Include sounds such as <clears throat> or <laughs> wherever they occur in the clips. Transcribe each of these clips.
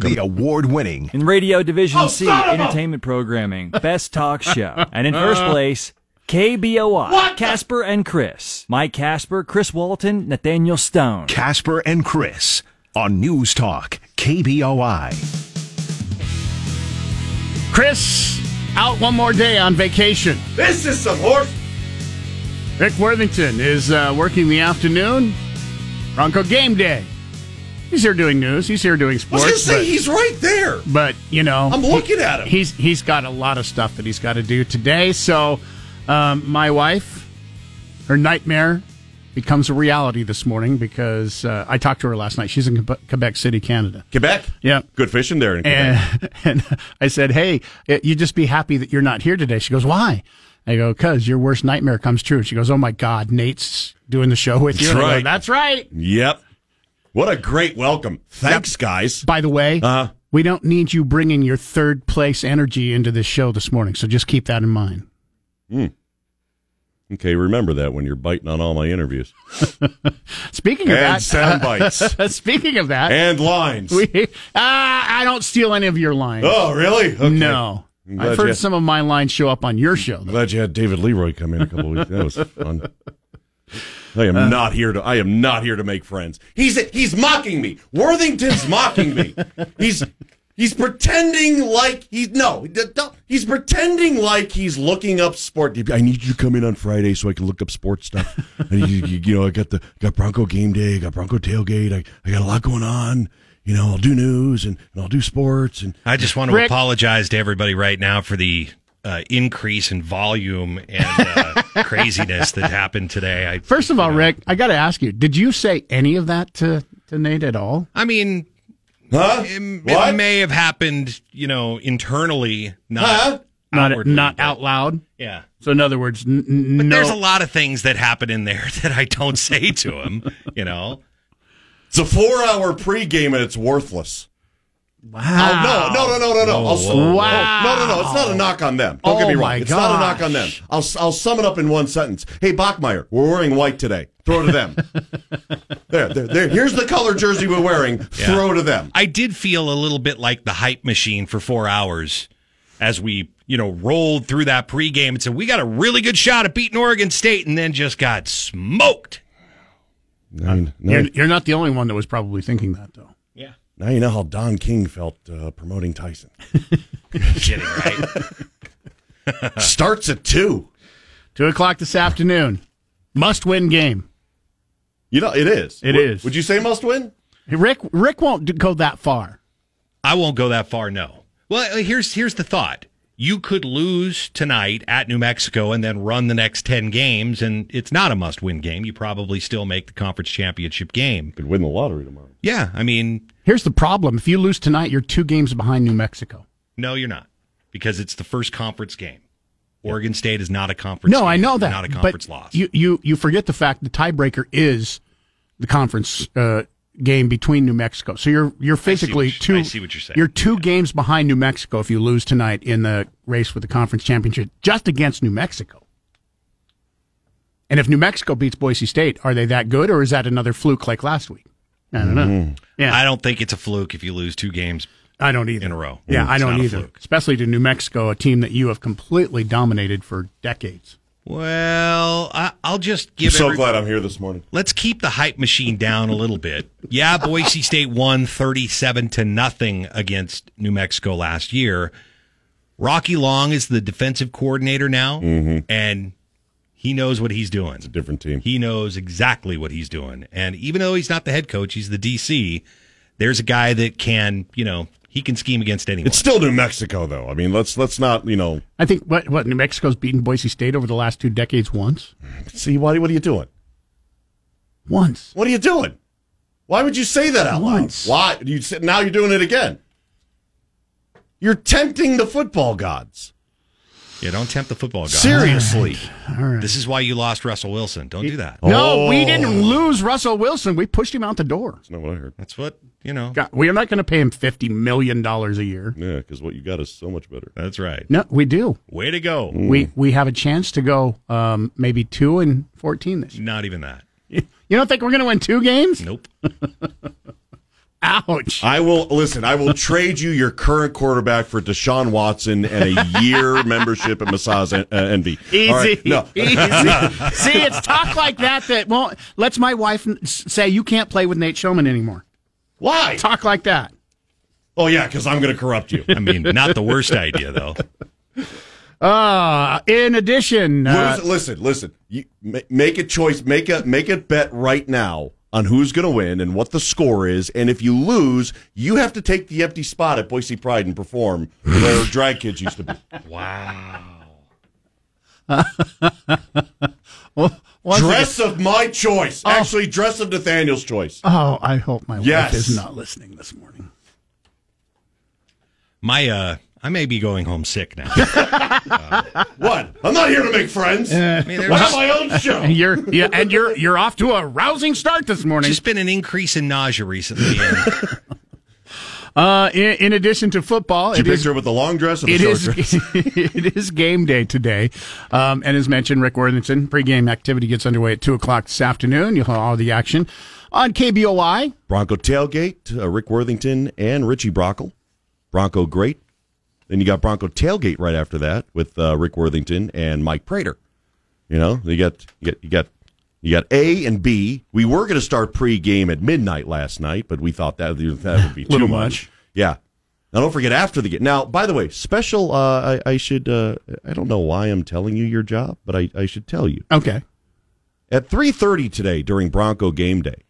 to the award winning In Radio Division Oh, C, son of a- entertainment programming, best talk show. And in first place, KBOI, What the- Casper and Chris. Mike Casper, Chris Walton, Nathaniel Stone. Casper and Chris on News Talk KBOI. Chris, out one more day on vacation. This is some horse. Rick Worthington is uh, working the afternoon. Bronco game day. He's here doing news. He's here doing sports. I was going to say but, he's right there. but, you know, I'm looking at him. He's he's got a lot of stuff that he's got to do today. So, um, my wife, her nightmare becomes a reality this morning because uh, I talked to her last night. She's in Quebec- City, Canada. Quebec. Yeah. Good fishing there in Quebec. And, <laughs> and I said, "Hey, you just be happy that you're not here today." She goes, "Why?" I go, "Cause your worst nightmare comes true." She goes, "Oh my God, Nate's doing the show with you." That's I go. That's right. Yep. What a great welcome. Thanks, guys. By the way, Uh-huh. we don't need you bringing your third place energy into this show this morning, so just keep that in mind. Okay, remember that when you're biting on all my interviews. <laughs> Speaking of And that, sound <laughs> bites. speaking of that, And lines. we, uh, I don't steal any of your lines. oh, really? Okay. No. I've heard you- some of my lines show up on your show. though. Glad you had David Leroy come in a couple weeks. That was fun. <laughs> I Uh. am not here to. I am not here to make friends. He's he's mocking me. Worthington's mocking me. He's he's pretending like he's no. don't- He's pretending like he's looking up sport. I need you to come in on Friday so I can look up sports stuff. <laughs> I need you, you, you know, I got the got Bronco game day. I got Bronco tailgate. I, I got a lot going on. You know, I'll do news and, and I'll do sports and I just want to Rick- apologize to everybody right now for the uh, increase in volume and uh, <laughs> craziness that happened today. I, First of all, know, Rick, I got to ask you: Did you say any of that to, to Nate at all? I mean, huh? it, What? it may have happened, you know, internally, not Huh? Not outwardly, not out loud. Yeah. So in other words, n- n- But no. there's a lot of things that happen in there <laughs> that I don't say to him, you know. It's a four-hour pregame and it's worthless. Wow. Oh, no, no, no, no, no, no. I'll, Whoa, whoa, wow. No, no, no. It's not a knock on them. Don't get Oh, me my wrong. It's not a knock on them. I'll, I'll sum it up in one sentence. Hey, Bachmeier, we're wearing white today. Throw to them. <laughs> there, there, there. Here's the color jersey we're wearing. Throw to them. I did feel a little bit like the hype machine for four hours as we, you know, rolled through that pregame and said, we got a really good shot at beating Oregon State and then just got smoked. I mean, now, You're, you're not the only one that was probably thinking that, though. Yeah. now you know how Don King felt uh, promoting Tyson. <laughs> Kidding, right? <laughs> Starts at two. Two o'clock this afternoon. Must win game. You know, it is. It It is. is. Would you say must win? Rick Rick won't go that far. I won't go that far, no. Well, here's here's the thought. You could lose tonight at New Mexico and then run the next 10 games, and it's not a must win game. You probably still make the conference championship game. Could win the lottery tomorrow. Yeah, I mean, Here's the problem: if you lose tonight, you're two games behind New Mexico. no, you're not, because it's the first conference game. Oregon State is not a conference. No, I know that. Not a conference but loss. You, you you forget the fact the tiebreaker is the conference uh, game between New Mexico. So you're you're physically what two. you're- I see what you're saying. You're two games behind New Mexico if you lose tonight in the race with the conference championship, just against New Mexico. And if New Mexico beats Boise State, are they that good, or is that another fluke like last week? I don't know. Yeah, I don't think it's a fluke if you lose two games. I don't either in a row. Yeah, Mm, I don't either. Especially to New Mexico, a team that you have completely dominated for decades. Well, I, I'll just give. I'm so every- glad I'm here this morning. let's keep the hype machine down a little bit. Yeah, Boise State won 37 to nothing against New Mexico last year. Rocky Long is the defensive coordinator now, mm-hmm. and he knows what he's doing. It's a different team. He knows exactly what he's doing. And even though he's not the head coach, he's the DC, there's a guy that can, you know, he can scheme against anyone. It's still New Mexico, though. I mean, let's let's not, you know, I think what what New Mexico's beaten Boise State over the last two decades once. see what what are you doing? Once. What are you doing? Why would you say that out Once. loud? Why you now you're doing it again? You're tempting the football gods. Yeah, don't tempt the football guy. Seriously. This is why you lost Russell Wilson. Don't do that. No, we Oh. didn't lose Russell Wilson. We pushed him out the door. That's not what I heard. That's what, you know. God, we are not going to pay him fifty million dollars a year. Yeah, because what you got is so much better. That's right. No, we do. Way to go. We we have a chance to go um, maybe two and fourteen this year. Not even that. <laughs> You don't think we're going to win two games? Nope. <laughs> Ouch. I will listen. I will trade you your current quarterback for Deshaun Watson and a year <laughs> membership at Massage uh, Envy. Easy. All right, No, <laughs> Easy. See, it's talk like that that won't lets my wife say you can't play with Nate Shellman anymore. why? Talk like that. Oh yeah, because I'm going to corrupt you. I mean, not the worst idea though. <laughs> Uh, in addition, uh, Lose- listen, listen. You, make a choice. Make a make a bet right now on who's going to win and what the score is. And if you lose, you have to take the empty spot at Boise Pride and perform where <laughs> drag kids used to be. Wow. <laughs> again- Dress of my choice. Actually, dress of Nathaniel's choice. oh, I hope my Yes. wife is not listening this morning. My uh, I may be going home sick now. <laughs> What? I'm not here to make friends. I mean, there's I have my own show. And <laughs> you're yeah, and you're you're off to a rousing start this morning. just been an increase in nausea recently. And <laughs> Uh, in, in addition to football, Did you picture it with the long dress or the It short is. dress? it is game day today, um, and as mentioned, Rick Worthington pregame activity gets underway at two o'clock this afternoon. You'll have all the action on KBOI. Bronco tailgate, uh, Rick Worthington and Richie Brockel. Bronco great. Then you got Bronco tailgate right after that with uh, Rick Worthington and Mike Prater. You know, you got you got you got you got A and B. We were going to start pregame at midnight last night, but we thought that that would be <laughs> too much. much. Yeah. Now don't forget after the game. Now, by the way, special. Uh, I, I should. Uh, I don't know why I'm telling you your job, but I, I should tell you. Okay. At 3:30 today during Bronco game day,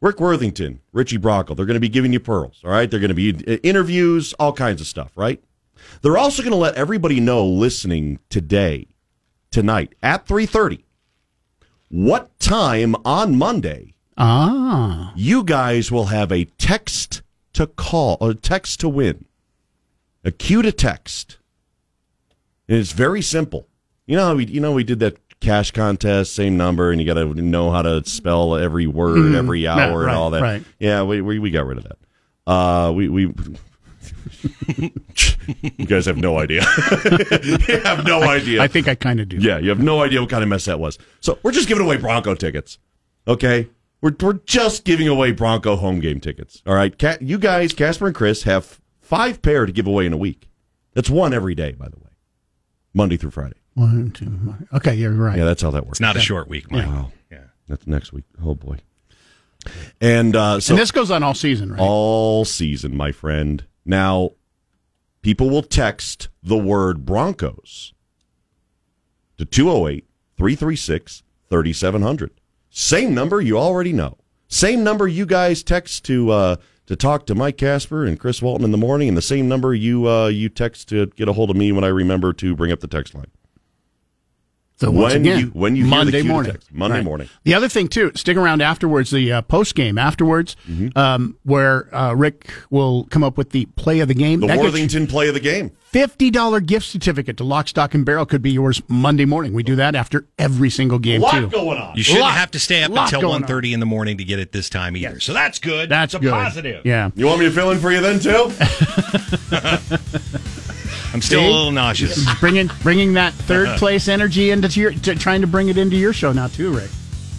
Rick Worthington, Richie Brockel, they're going to be giving you pearls, all right? They're going to be interviews, all kinds of stuff, right? They're also going to let everybody know listening today, tonight at 3:30 what time on Monday Ah. you guys will have a text to call or text to win. A cue to text. And it's very simple. You know how we you know we did that cash contest, same number, and you got to know how to spell every word every hour Yeah, and all that. right. Yeah, we, we we got rid of that. Uh, we we. <laughs> you guys have no idea. <laughs> you have no idea. I think I kind of do. Yeah, you have no idea what kind of mess that was. So we're just giving away Bronco tickets. Okay? We're, we're just giving away Bronco home game tickets. All right? Ca you guys, Casper and Chris, have five pair to give away in a week. That's one every day, by the way. Monday through Friday. One, two. Okay, you're right. Yeah, that's how that works. it's not a short week, Mike. Wow. Yeah. That's next week. Oh, boy. And uh, so and this goes on all season, right? all season, my friend. Now, people will text the word Broncos to 208 336 3700. Same number you already know. Same number you guys text to uh, to talk to Mike Casper and Chris Walton in the morning, and the same number you uh, you text to get a hold of me when I remember to bring up the text line. So once when again, you- when you hear the Monday morning, text. Monday morning. The other thing too, stick around afterwards. The uh, post game afterwards, Mm-hmm. um, where uh, Rick will come up with the play of the game. The That gets you Worthington play of the game. fifty dollar gift certificate to Lock, Stock, and Barrel could be yours Monday morning. We do that after every single game Lot too. going on. You shouldn't Lot- have to stay up until going 1.30 in the morning to get it this time either. So that's good. That's it's a good. positive. Yeah. You want me to fill in for you then too? <laughs> <laughs> I'm still See? a little nauseous. <laughs> bringing bringing that third <laughs> place energy into your to, trying to bring it into your show now too, Rick.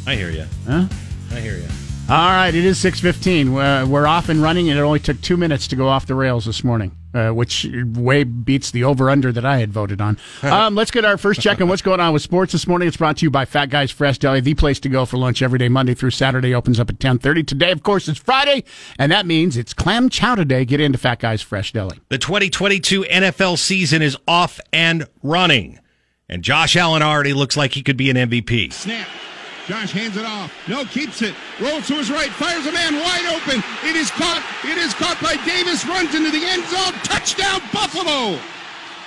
I hear you. Huh? I hear you. All right, it is six fifteen. We're, we're off and running, and it only took two minutes to go off the rails this morning, uh, which way beats the over under that I had voted on. Um, let's get our first check on what's going on with sports this morning. It's brought to you by Fat Guys Fresh Deli, the place to go for lunch every day, Monday through Saturday. Opens up at ten thirty. Today, of course, is Friday, and that means it's clam chowder day. Get into Fat Guys Fresh Deli. The 2022 NFL season is off and running. And Josh Allen already looks like he could be an MVP. Snap. Josh hands it off. No, keeps it. Rolls to his right. Fires a man wide open. It is caught. It is caught by Davis. Runs into the end zone. Touchdown, Buffalo.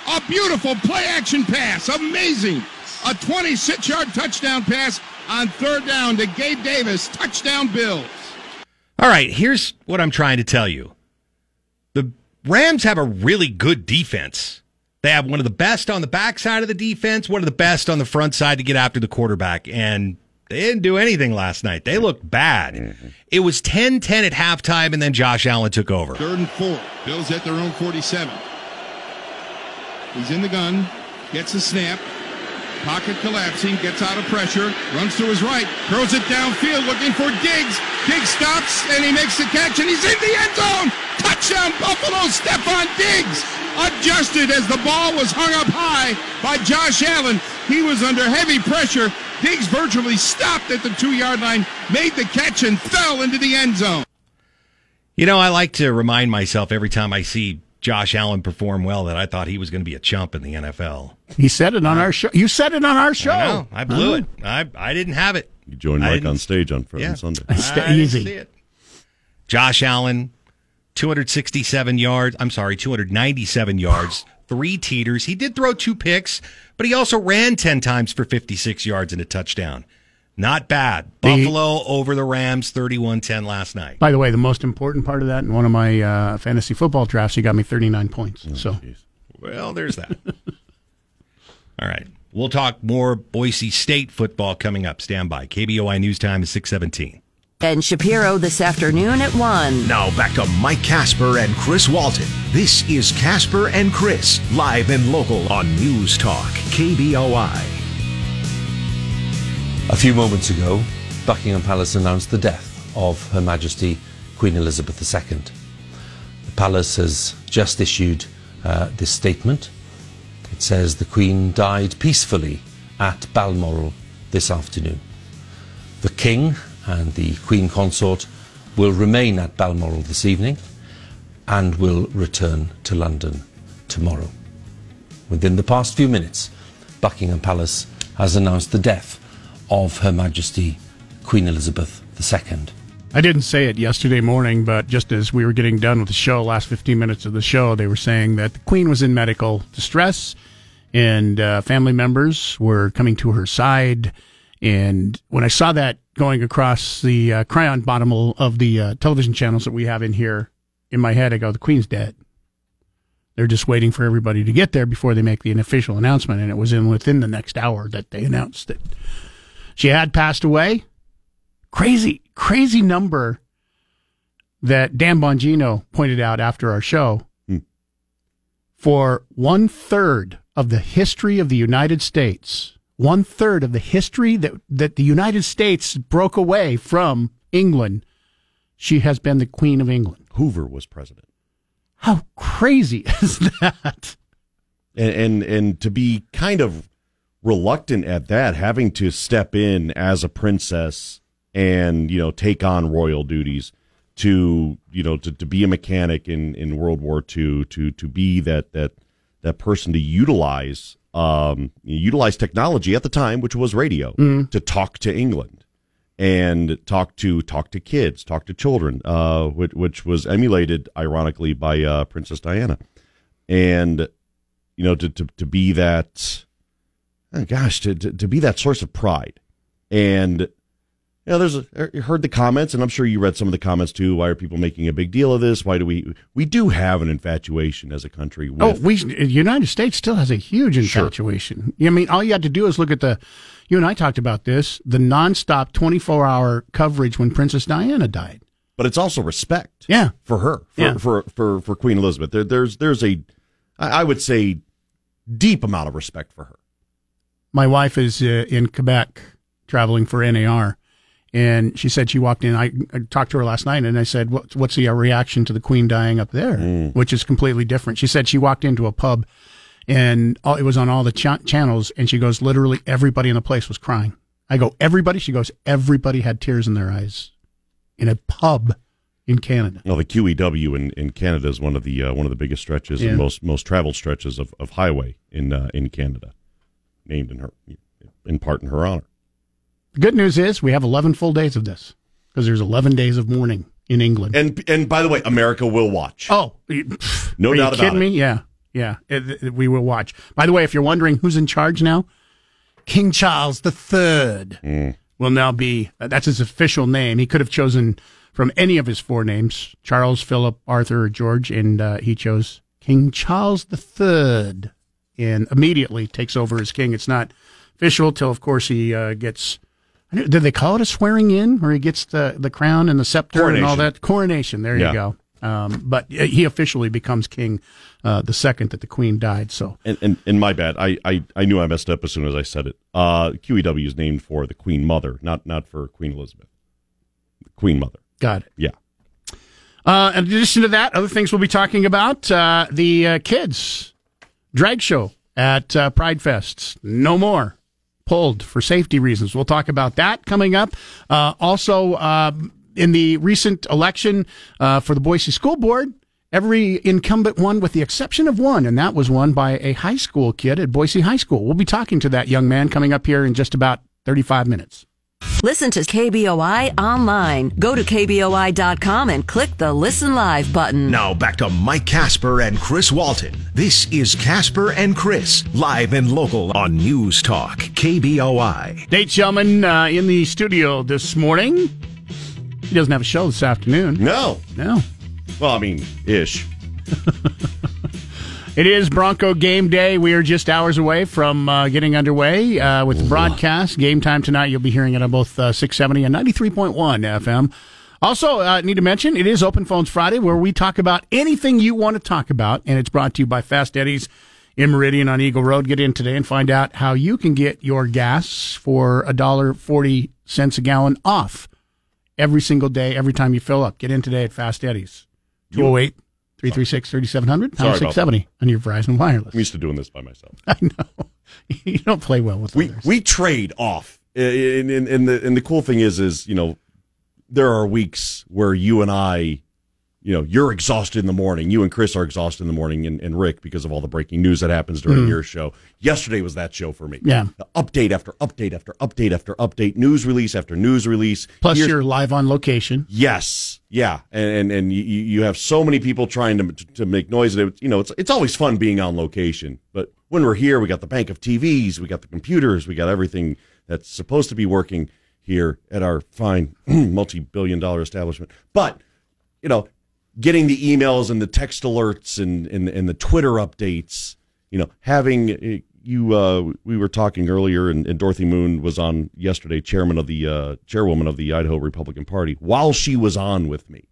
A beautiful play action pass. Amazing. A 26 yard touchdown pass on third down to Gabe Davis. Touchdown, Bills. All right, here's what I'm trying to tell you. The Rams have a really good defense. They have one of the best on the backside of the defense, one of the best on the front side to get after the quarterback. And they didn't do anything last night. They looked bad. Mm-hmm. It was 10 10 at halftime, and then Josh Allen took over. Third and four. Bills at their own 47. He's in the gun. Gets the snap. Pocket collapsing. Gets out of pressure. Runs to his right. Throws it downfield looking for Diggs. Diggs stops and he makes the catch and he's in the end zone. Touchdown Buffalo. Stefon Diggs adjusted as the ball was hung up high by Josh Allen. He was under heavy pressure. Diggs virtually stopped at the two yard line, made the catch and fell into the end zone. You know, I like to remind myself every time I see Josh Allen perform well that I thought he was going to be a chump in the NFL. He said it on our show. You said it on our show. I know. I blew it. I, I didn't have it. You joined Mike on stage on, Friday Yeah. on Sunday. Stay I didn't easy. see it. Josh Allen, 267 yards. I'm sorry, 297 yards, three teeters. He did throw two picks, but he also ran 10 times for 56 yards and a touchdown. Not bad. The- Buffalo over the Rams 31 10 last night. By the way, the most important part of that in one of my uh, fantasy football drafts, he got me 39 points. So Well, there's that. <laughs> All right. We'll talk more Boise State football coming up. Stand by. KBOI News Time is 617. And Shapiro this afternoon at 1. Now back to Mike Casper and Chris Walton. This is Casper and Chris, live and local on News Talk, KBOI. A few moments ago, Buckingham Palace announced the death of Her Majesty Queen Elizabeth II. The palace has just issued uh, this statement. It says the Queen died peacefully at Balmoral this afternoon. The King and the Queen Consort will remain at Balmoral this evening and will return to London tomorrow. Within the past few minutes, Buckingham Palace has announced the death of Her Majesty Queen Elizabeth II. I didn't say it yesterday morning, but just as we were getting done with the show, last 15 minutes of the show, they were saying that the Queen was in medical distress and uh, family members were coming to her side. And when I saw that going across the uh, crayon bottom of the uh, television channels that we have in here, in my head, I go, the Queen's dead. They're just waiting for everybody to get there before they make the official announcement. And it was in within the next hour that they announced that she had passed away crazy, crazy number that Dan Bongino pointed out after our show. For one third of the history of the United States, one third of the history that, that the United States broke away from England, she has been the Queen of England. Hoover was president. How crazy <laughs> is that? and and and to be kind of reluctant at that having to step in as a princess and you know take on royal duties to you know to, to be a mechanic in in World War II to to be that that that person to utilize um utilize technology at the time which was radio to talk to England and talk to talk to kids talk to children uh which, which was emulated ironically by uh Princess Diana and you know, to, to, to be that, oh gosh, to, to, to be that source of pride. And, you know, there's a, you heard the comments, and I'm sure you read some of the comments too. Why are people making a big deal of this? Why do we, we do have an infatuation as a country with, Oh, we the United States still has a huge infatuation. I mean, all you have to do is look at the. You and I talked about this: the nonstop, twenty-four hour coverage when Princess Diana died. but it's also respect. Yeah. For her, for, Yeah. for, for, for Queen Elizabeth. There, there's, there's a, I I would say, deep amount of respect for her. My wife is uh, in Quebec traveling for NAR, and she said she walked in. I, I talked to her last night, and I said, what, "What's the uh, reaction to the Queen dying up there?" Which is completely different. She said she walked into a pub, and all, it was on all the cha- channels, and she goes, "Literally everybody in the place was crying." I go, "Everybody?" She goes, "Everybody had tears in their eyes in a pub in Canada." Well, the QEW in, in Canada is one of the uh, one of the biggest stretches Yeah. and most most traveled stretches of, of highway in uh, in Canada, named in her in part in her honor. The good news is we have 11 full days of this because there's 11 days of mourning in England. And and by the way, America will watch. oh, No are doubt you about kidding me? it. Yeah, yeah. It- it- we will watch. By the way, if you're wondering who's in charge now, King Charles III Mm. will now be. uh, That's his official name. He could have chosen from any of his four names: Charles, Philip, Arthur, or George, and uh, he chose King Charles III, and immediately takes over as king. It's not official till, of course, he uh, gets. Did they call it a swearing in, where he gets the, the crown and the scepter and all that coronation? There you go. Um, but he officially becomes king uh, the second that the queen died. So And, and and my bad. I, I I knew I messed up as soon as I said it. Uh, QEW is named for the Queen Mother, not not for Queen Elizabeth. Queen Mother. Got it. Yeah. Uh, in addition to that, other things we'll be talking about uh, the uh, kids drag show at uh, Pride Fests. No more pulled for safety reasons. We'll talk about that coming up. Uh, also, um, in the recent election uh, for the Boise School Board, every incumbent won with the exception of one, and that was won by a high school kid at Boise High School. We'll be talking to that young man coming up here in just about 35 minutes. Listen to KBOI online. Go to KBOI.com and click the Listen Live button. Now back to Mike Casper and Chris Walton. This is Casper and Chris, live and local on News Talk, KBOI. Nate Shellman uh, in the studio this morning. He doesn't have a show this afternoon. No. No. Well, I mean, ish. <laughs> It is Bronco game day. We are just hours away from uh, getting underway uh, with the broadcast. Game time tonight. You'll be hearing it on both uh, 670 and 93.1 FM. Also, uh, need to mention it is Open Phones Friday, where we talk about anything you want to talk about, and it's brought to you by Fast Eddie's in Meridian on Eagle Road. Get in today and find out how you can get your gas for a dollar forty cents a gallon off every single day, every time you fill up. Get in today at Fast Eddie's. 208 336 3700, Sorry 670 on your Verizon Wireless. I'm used to doing this by myself. <laughs> I know. <laughs> you don't play well with we others. we trade off. And, and, and the and the cool thing is is you know there are weeks where you and I, you know, you're exhausted in the morning. You and Chris are exhausted in the morning, and, and Rick because of all the breaking news that happens during your show. Yesterday was that show for me. Mm. Yeah. update after update after update after update, news release after news release. Plus, Here's- you're live on location. Yes, yeah, and and, and you, you have so many people trying to to make noise. And it, you know, it's it's always fun being on location, but when we're here, we got the bank of TVs, we got the computers, we got everything that's supposed to be working here at our fine <clears throat> multi-billion dollar establishment. But you know, getting the emails and the text alerts and and, and the Twitter updates, you know, having uh, you uh, we were talking earlier and, and Dorothy Moon was on yesterday, chairman of the uh, chairwoman of the Idaho Republican Party. While she was on with me,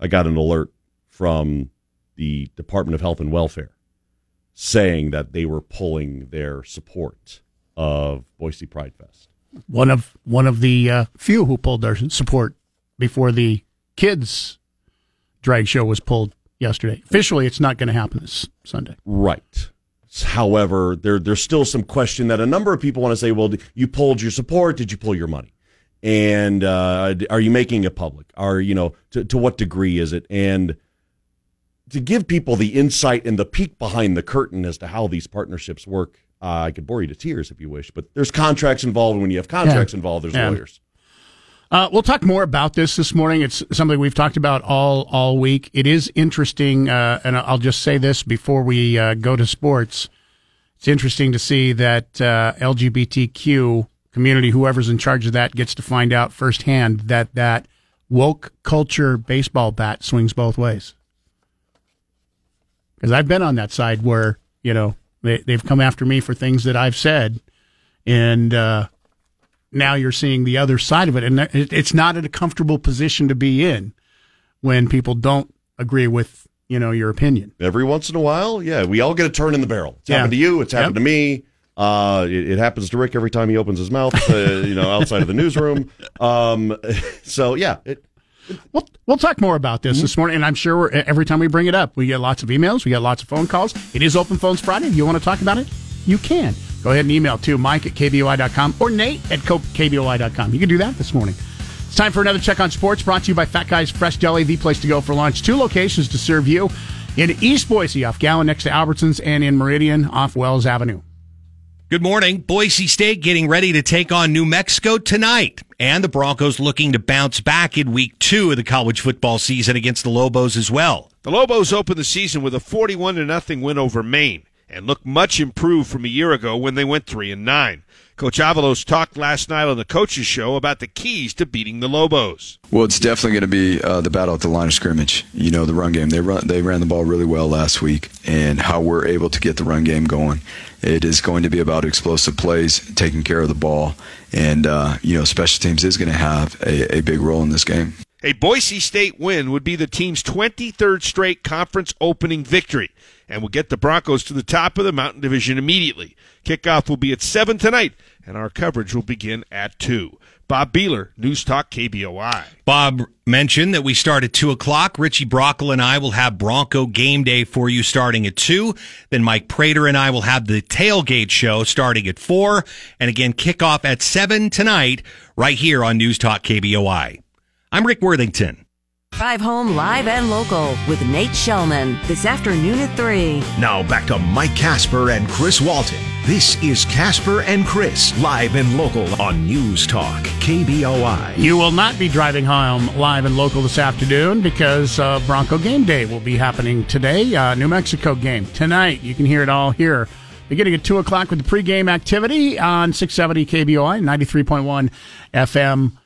I got an alert from the Department of Health and Welfare saying that they were pulling their support of Boise Pride Fest. One of one of the uh, few who pulled their support before the kids drag show was pulled yesterday. Officially, it's not going to happen this Sunday. Right. However, there there's still some question that a number of people want to say, well, you pulled your support. Did you pull your money? And uh, are you making it public? Are you know to, to what degree is it? And to give people the insight and the peek behind the curtain as to how these partnerships work, uh, I could bore you to tears if you wish. But there's contracts involved. and When you have contracts Yeah. involved, there's Yeah. lawyers. Uh, we'll talk more about this this morning. It's something we've talked about all all week. It is interesting, uh, and I'll just say this before we uh, go to sports. It's interesting to see that uh, LGBTQ community, whoever's in charge of that, gets to find out firsthand that that woke culture baseball bat swings both ways. Because I've been on that side where you know they, they've come after me for things that I've said, and uh, now you're seeing the other side of it, and it's not a comfortable position to be in when people don't agree with you know your opinion. Every once in a while, yeah, we all get a turn in the barrel. It's Yeah. happened to you. It's happened Yep. to me. Uh, it, it happens to Rick every time he opens his mouth, uh, you know, outside of the newsroom. Um, <laughs> so yeah, it, We'll we'll talk more about this this morning, and I'm sure we're, every time we bring it up, we get lots of emails, we get lots of phone calls. It is Open Phones Friday. If you want to talk about it, you can. Go ahead and email to Mike at KBOI.com or Nate at co- KBOI.com. You can do that this morning. It's time for another check on sports brought to you by Fat Guys Fresh Deli, the place to go for lunch. Two locations to serve you in East Boise off Gowen next to Albertsons and in Meridian off Wells Avenue. Good morning. Boise State getting ready to take on New Mexico tonight. And the Broncos looking to bounce back in week two of the college football season against the Lobos as well. The Lobos opened the season with a 41 to nothing win over Maine and look much improved from a year ago when they went 3 and 9. Coach Avalos talked last night on the coaches show about the keys to beating the Lobos. Well, it's definitely going to be uh, the battle at the line of scrimmage. You know, the run game. They run. They ran the ball really well last week, and how we're able to get the run game going. It is going to be about explosive plays, taking care of the ball, and uh, you know, special teams is going to have a, a big role in this game. A Boise State win would be the team's 23rd straight conference opening victory and will get the Broncos to the top of the Mountain Division immediately. Kickoff will be at 7 tonight, and our coverage will begin at 2. Bob Beeler, News Talk KBOI. Bob mentioned that we start at 2 o'clock. Richie Brockel and I will have Bronco game day for you starting at 2. Then Mike Prater and I will have the tailgate show starting at 4. And again, kickoff at 7 tonight, right here on News Talk KBOI. I'm Rick Worthington. Drive home live and local with Nate Shellman this afternoon at 3. Now back to Mike Casper and Chris Walton. This is Casper and Chris, live and local on News Talk, KBOI. You will not be driving home live and local this afternoon because uh, Bronco game day will be happening today. Uh, New Mexico game tonight. You can hear it all here. Beginning at 2 o'clock with the pregame activity on 670 KBOI, 93.1 FM.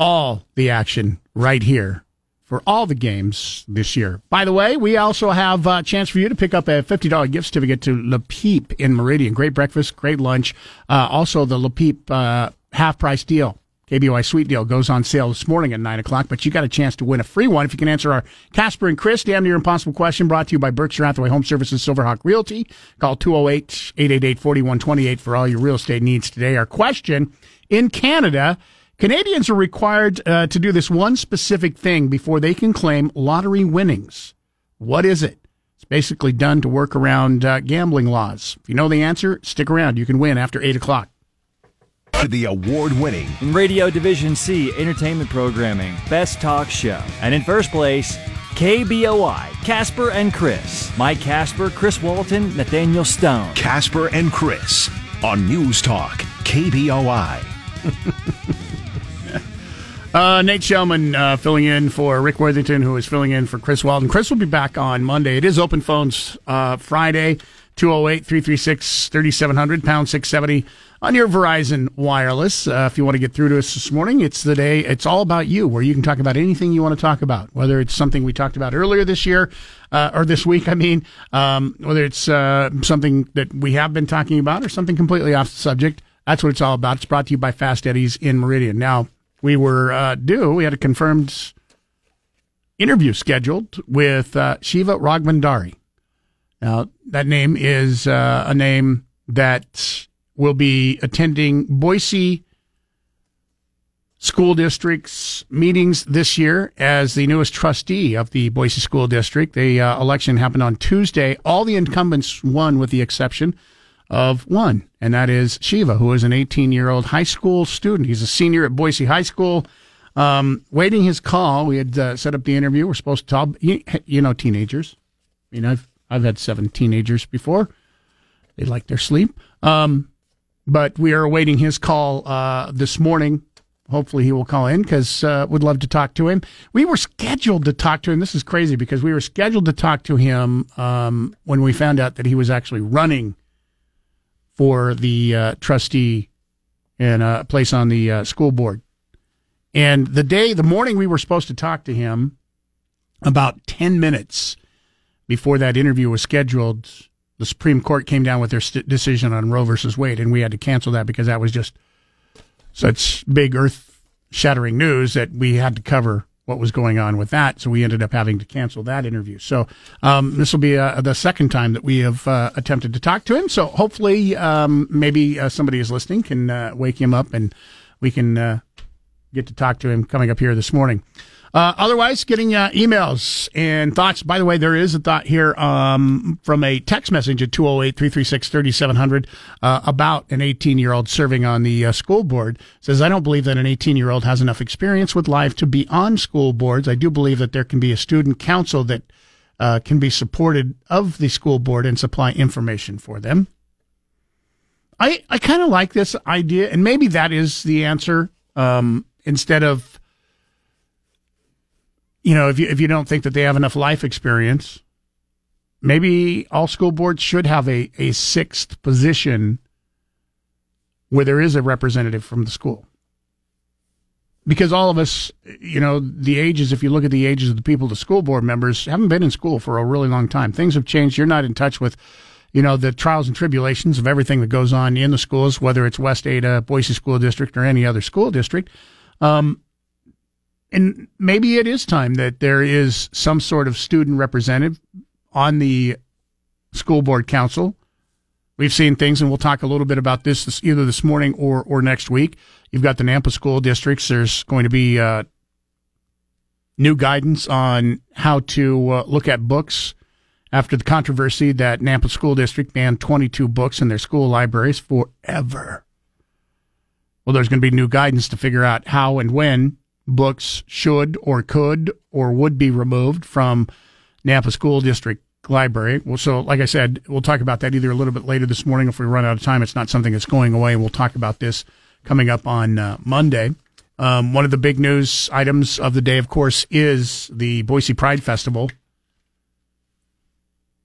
All the action right here for all the games this year. By the way, we also have a chance for you to pick up a $50 gift certificate to Le Peep in Meridian. Great breakfast, great lunch. Uh, also, the Le Peep uh, half price deal. KBOI Sweet Deal goes on sale this morning at 9 o'clock, but you got a chance to win a free one if you can answer our Casper and Chris Damn Near Impossible question brought to you by Berkshire Hathaway Home Services Silverhawk Realty. Call 208 888 4128 for all your real estate needs today. Our question in Canada, Canadians are required uh, to do this one specific thing before they can claim lottery winnings. What is it? It's basically done to work around uh, gambling laws. If you know the answer, stick around. You can win after 8 o'clock. To the award winning Radio Division C entertainment programming, Best Talk Show. And in first place, KBOI, Casper and Chris. Mike Casper, Chris Walton, Nathaniel Stone. Casper and Chris on News Talk, KBOI. <laughs> Uh, Nate Shellman uh, filling in for Rick Worthington, who is filling in for Chris Walton. Chris will be back on Monday. It is open phones uh, Friday, 208 336 3700, pound 670 on your Verizon Wireless. Uh, if you want to get through to us this morning, it's the day, it's all about you, where you can talk about anything you want to talk about, whether it's something we talked about earlier this year, uh, or this week, I mean, um, whether it's uh, something that we have been talking about or something completely off the subject. That's what it's all about. It's brought to you by Fast Eddie's in Meridian. Now, we were uh, due. We had a confirmed interview scheduled with uh, Shiva Rajbhandari. Now, that name is uh, a name that will be attending Boise School District's meetings this year as the newest trustee of the Boise School District. The uh, election happened on Tuesday. All the incumbents won, with the exception of one, and that is Shiva, who is an 18 year old high school student. He's a senior at Boise High School. Um, waiting his call. We had uh, set up the interview. We're supposed to talk. You, you know, teenagers. I mean, I've I've had seven teenagers before. They like their sleep. Um, but we are awaiting his call uh, this morning. Hopefully, he will call in because uh, would love to talk to him. We were scheduled to talk to him. This is crazy because we were scheduled to talk to him um, when we found out that he was actually running for the uh, trustee and a place on the uh, school board. And the day, the morning we were supposed to talk to him, about 10 minutes before that interview was scheduled, the Supreme Court came down with their st- decision on Roe versus Wade, and we had to cancel that because that was just such big earth shattering news that we had to cover what was going on with that. So we ended up having to cancel that interview. So um, this will be uh, the second time that we have uh, attempted to talk to him. So hopefully, um, maybe uh, somebody is listening can uh, wake him up and we can uh, get to talk to him coming up here this morning. Uh, otherwise, getting uh, emails and thoughts. By the way, there is a thought here um, from a text message at 208 336 3700 about an 18 year old serving on the uh, school board. It says, I don't believe that an 18 year old has enough experience with life to be on school boards. I do believe that there can be a student council that uh, can be supported of the school board and supply information for them. I, I kind of like this idea, and maybe that is the answer um, instead of you know, if you if you don't think that they have enough life experience, maybe all school boards should have a, a sixth position where there is a representative from the school. Because all of us, you know, the ages, if you look at the ages of the people, the school board members haven't been in school for a really long time. Things have changed. You're not in touch with, you know, the trials and tribulations of everything that goes on in the schools, whether it's West Ada, Boise School District, or any other school district. Um, and maybe it is time that there is some sort of student representative on the school board council. We've seen things, and we'll talk a little bit about this, this either this morning or or next week. You've got the Nampa school districts. There's going to be uh, new guidance on how to uh, look at books after the controversy that Nampa school district banned 22 books in their school libraries forever. Well, there's going to be new guidance to figure out how and when books should or could or would be removed from Nampa School District Library. Well, so like I said, we'll talk about that either a little bit later this morning if we run out of time. It's not something that's going away. We'll talk about this coming up on uh, Monday. Um, one of the big news items of the day, of course, is the Boise Pride Festival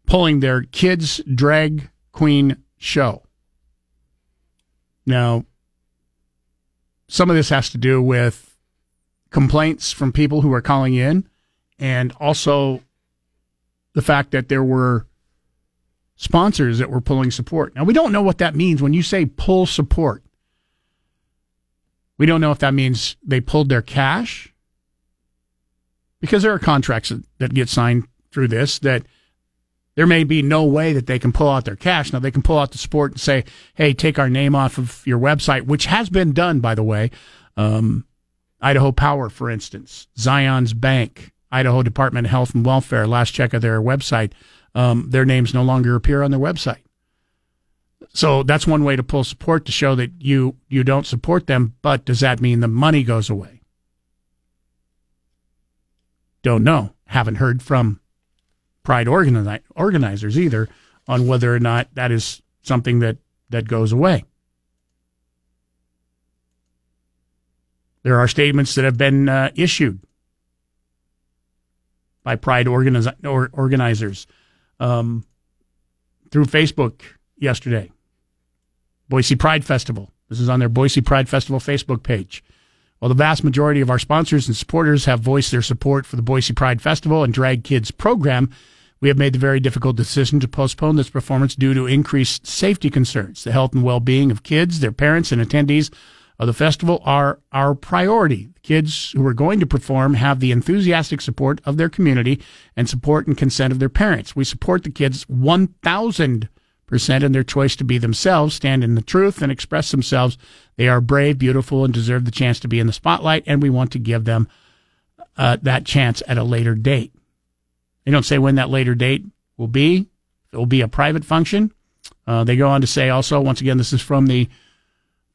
pulling their kids drag queen show. Now, some of this has to do with complaints from people who are calling in and also the fact that there were sponsors that were pulling support. Now, we don't know what that means when you say pull support. We don't know if that means they pulled their cash because there are contracts that get signed through this that there may be no way that they can pull out their cash. Now they can pull out the support and say, "Hey, take our name off of your website," which has been done, by the way. Um, Idaho Power, for instance, Zion's Bank, Idaho Department of Health and Welfare. Last check of their website, um, their names no longer appear on their website. So that's one way to pull support to show that you you don't support them. But does that mean the money goes away? Don't know. Haven't heard from Pride organi- organizers either on whether or not that is something that, that goes away. There are statements that have been uh, issued by Pride organiz- or organizers um, through Facebook yesterday. Boise Pride Festival. This is on their Boise Pride Festival Facebook page. While the vast majority of our sponsors and supporters have voiced their support for the Boise Pride Festival and Drag Kids program, we have made the very difficult decision to postpone this performance due to increased safety concerns. The health and well being of kids, their parents, and attendees of the festival are our priority. The kids who are going to perform have the enthusiastic support of their community and support and consent of their parents. We support the kids 1000% in their choice to be themselves, stand in the truth, and express themselves. They are brave, beautiful, and deserve the chance to be in the spotlight, and we want to give them uh, that chance at a later date. They don't say when that later date will be. It will be a private function. Uh, they go on to say also, once again, this is from the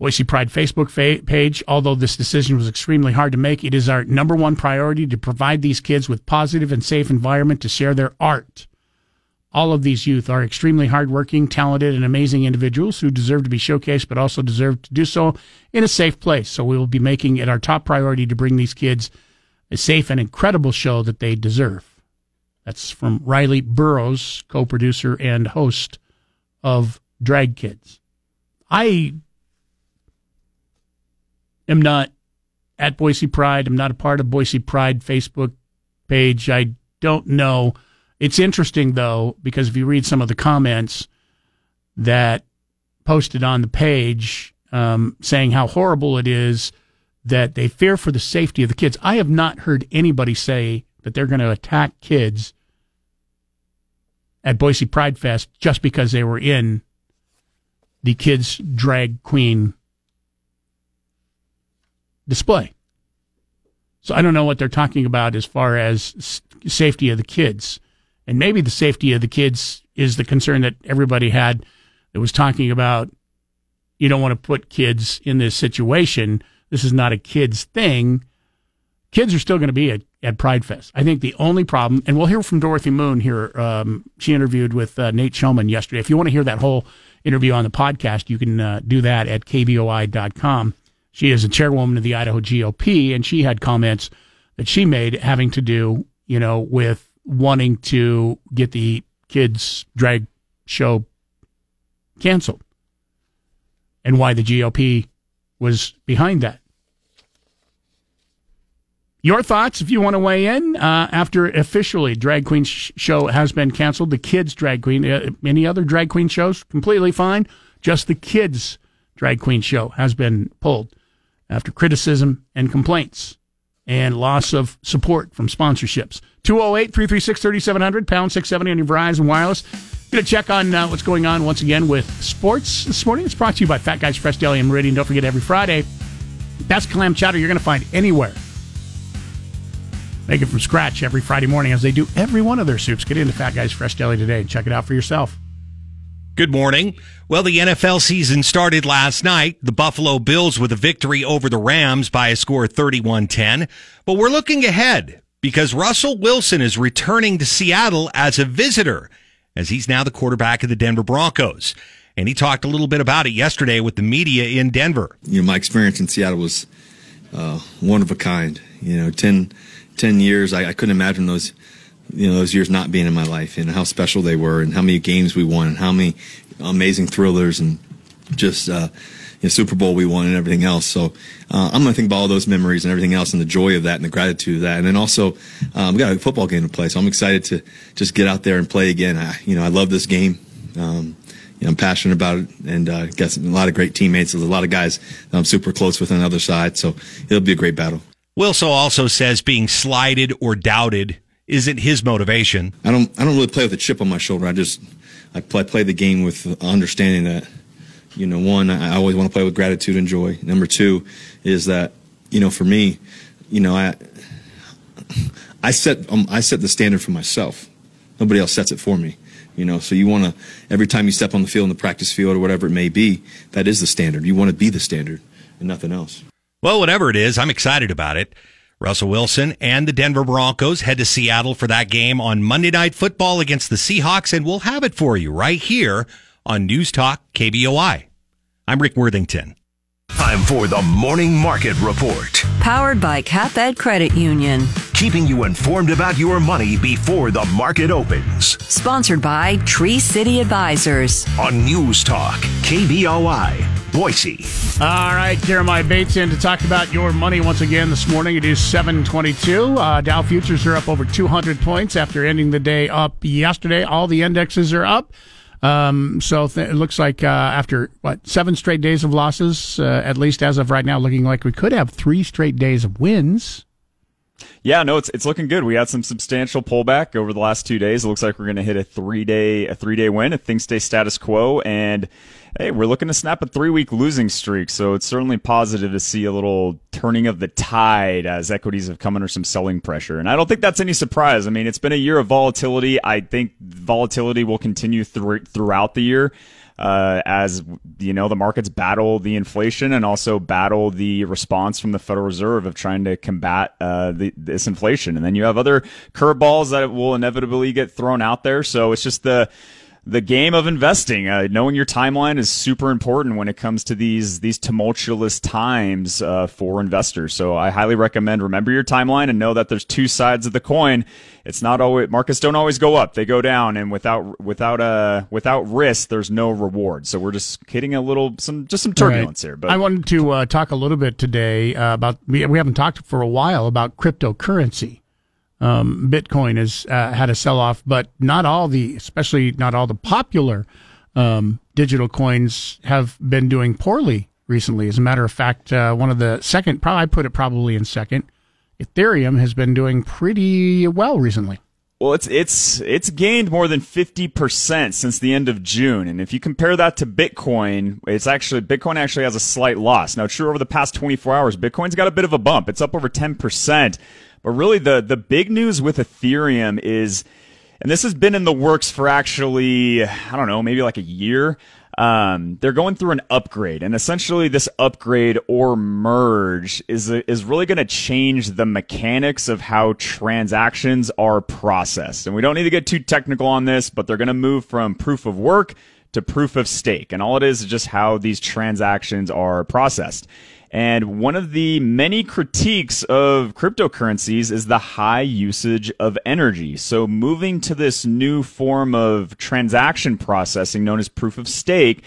Boise Pride Facebook fa- page. Although this decision was extremely hard to make, it is our number one priority to provide these kids with positive and safe environment to share their art. All of these youth are extremely hardworking, talented, and amazing individuals who deserve to be showcased, but also deserve to do so in a safe place. So we will be making it our top priority to bring these kids a safe and incredible show that they deserve. That's from Riley Burrows, co producer and host of Drag Kids. I am not at Boise Pride. I'm not a part of Boise Pride Facebook page. I don't know. It's interesting, though, because if you read some of the comments that posted on the page um, saying how horrible it is that they fear for the safety of the kids, I have not heard anybody say that they're going to attack kids at Boise Pride Fest just because they were in the kids' drag queen display. So I don't know what they're talking about as far as safety of the kids. And maybe the safety of the kids is the concern that everybody had that was talking about you don't want to put kids in this situation. This is not a kids thing kids are still going to be at, at Pride Fest. I think the only problem, and we'll hear from Dorothy Moon here. Um, she interviewed with uh, Nate Shellman yesterday. If you want to hear that whole interview on the podcast, you can uh, do that at kboi.com. She is a chairwoman of the Idaho GOP, and she had comments that she made having to do, you know, with wanting to get the kids' drag show canceled and why the GOP was behind that. Your thoughts, if you want to weigh in, uh, after officially Drag Queen sh- show has been canceled, the kids Drag Queen, uh, any other Drag Queen shows, completely fine. Just the kids Drag Queen show has been pulled after criticism and complaints. and loss of support from sponsorships. 208 336 3700, pound 670 on your Verizon Wireless. Going to check on uh, what's going on once again with sports this morning. It's brought to you by Fat Guys Fresh Deli and Meridian. Don't forget, every Friday, best clam chowder you're going to find anywhere. Make it from scratch every Friday morning as they do every one of their soups. Get into Fat Guys Fresh Deli today and check it out for yourself. Good morning. Well, the NFL season started last night. The Buffalo Bills with a victory over the Rams by a score of 31 10. But we're looking ahead because Russell Wilson is returning to Seattle as a visitor, as he's now the quarterback of the Denver Broncos. And he talked a little bit about it yesterday with the media in Denver. You know, my experience in Seattle was uh, one of a kind. You know, 10, 10 years, I, I couldn't imagine those you know those years not being in my life and how special they were and how many games we won and how many amazing thrillers and just uh, you know, Super Bowl we won and everything else. So uh, I'm gonna think about all those memories and everything else and the joy of that and the gratitude of that. And then also um, we got a football game to play, so I'm excited to just get out there and play again. I, you know I love this game. Um, you know, I'm passionate about it and uh, got a lot of great teammates. There's a lot of guys that I'm super close with on the other side, so it'll be a great battle. Wilson also says being slighted or doubted isn't his motivation. I don't I don't really play with a chip on my shoulder. I just I play, play the game with understanding that you know one I always want to play with gratitude and joy. Number two is that you know for me, you know I I set um, I set the standard for myself. Nobody else sets it for me. You know, so you want to every time you step on the field in the practice field or whatever it may be, that is the standard. You want to be the standard and nothing else. Well, whatever it is, I'm excited about it. Russell Wilson and the Denver Broncos head to Seattle for that game on Monday Night Football against the Seahawks, and we'll have it for you right here on News Talk KBOI. I'm Rick Worthington. Time for the Morning Market Report. Powered by CapEd Credit Union. Keeping you informed about your money before the market opens. Sponsored by Tree City Advisors. On News Talk, KBOI, Boise. All right, Jeremiah Bates in to talk about your money once again this morning. It is 722. Uh, Dow futures are up over 200 points after ending the day up yesterday. All the indexes are up. Um, so th- it looks like uh, after what seven straight days of losses, uh, at least as of right now, looking like we could have three straight days of wins. Yeah, no, it's it's looking good. We had some substantial pullback over the last two days. It looks like we're going to hit a three day a three day win if things stay status quo. And hey, we're looking to snap a three week losing streak. So it's certainly positive to see a little turning of the tide as equities have come under some selling pressure. And I don't think that's any surprise. I mean, it's been a year of volatility. I think volatility will continue through, throughout the year uh, as you know the markets battle the inflation and also battle the response from the Federal Reserve of trying to combat uh, the, this inflation. And then you have other curveballs that will inevitably get thrown out there. So it's just the the game of investing. Uh, knowing your timeline is super important when it comes to these these tumultuous times uh, for investors. So I highly recommend remember your timeline and know that there's two sides of the coin. It's not always markets don't always go up; they go down, and without without uh without risk, there's no reward. So we're just hitting a little some just some turbulence Right. here. But I wanted to uh, talk a little bit today uh, about we, we haven't talked for a while about cryptocurrency. Um, Bitcoin has uh, had a sell off, but not all the, especially not all the popular um, digital coins have been doing poorly recently. As a matter of fact, uh, one of the second, probably I put it probably in second. Ethereum has been doing pretty well recently. Well, it's it's it's gained more than fifty percent since the end of June, and if you compare that to Bitcoin, it's actually Bitcoin actually has a slight loss. Now, true, over the past twenty four hours, Bitcoin's got a bit of a bump. It's up over ten percent, but really the the big news with Ethereum is, and this has been in the works for actually I don't know maybe like a year. Um, they're going through an upgrade, and essentially this upgrade or merge is is really going to change the mechanics of how transactions are processed. And we don't need to get too technical on this, but they're going to move from proof of work to proof of stake, and all it is is just how these transactions are processed. And one of the many critiques of cryptocurrencies is the high usage of energy. So moving to this new form of transaction processing known as proof of stake,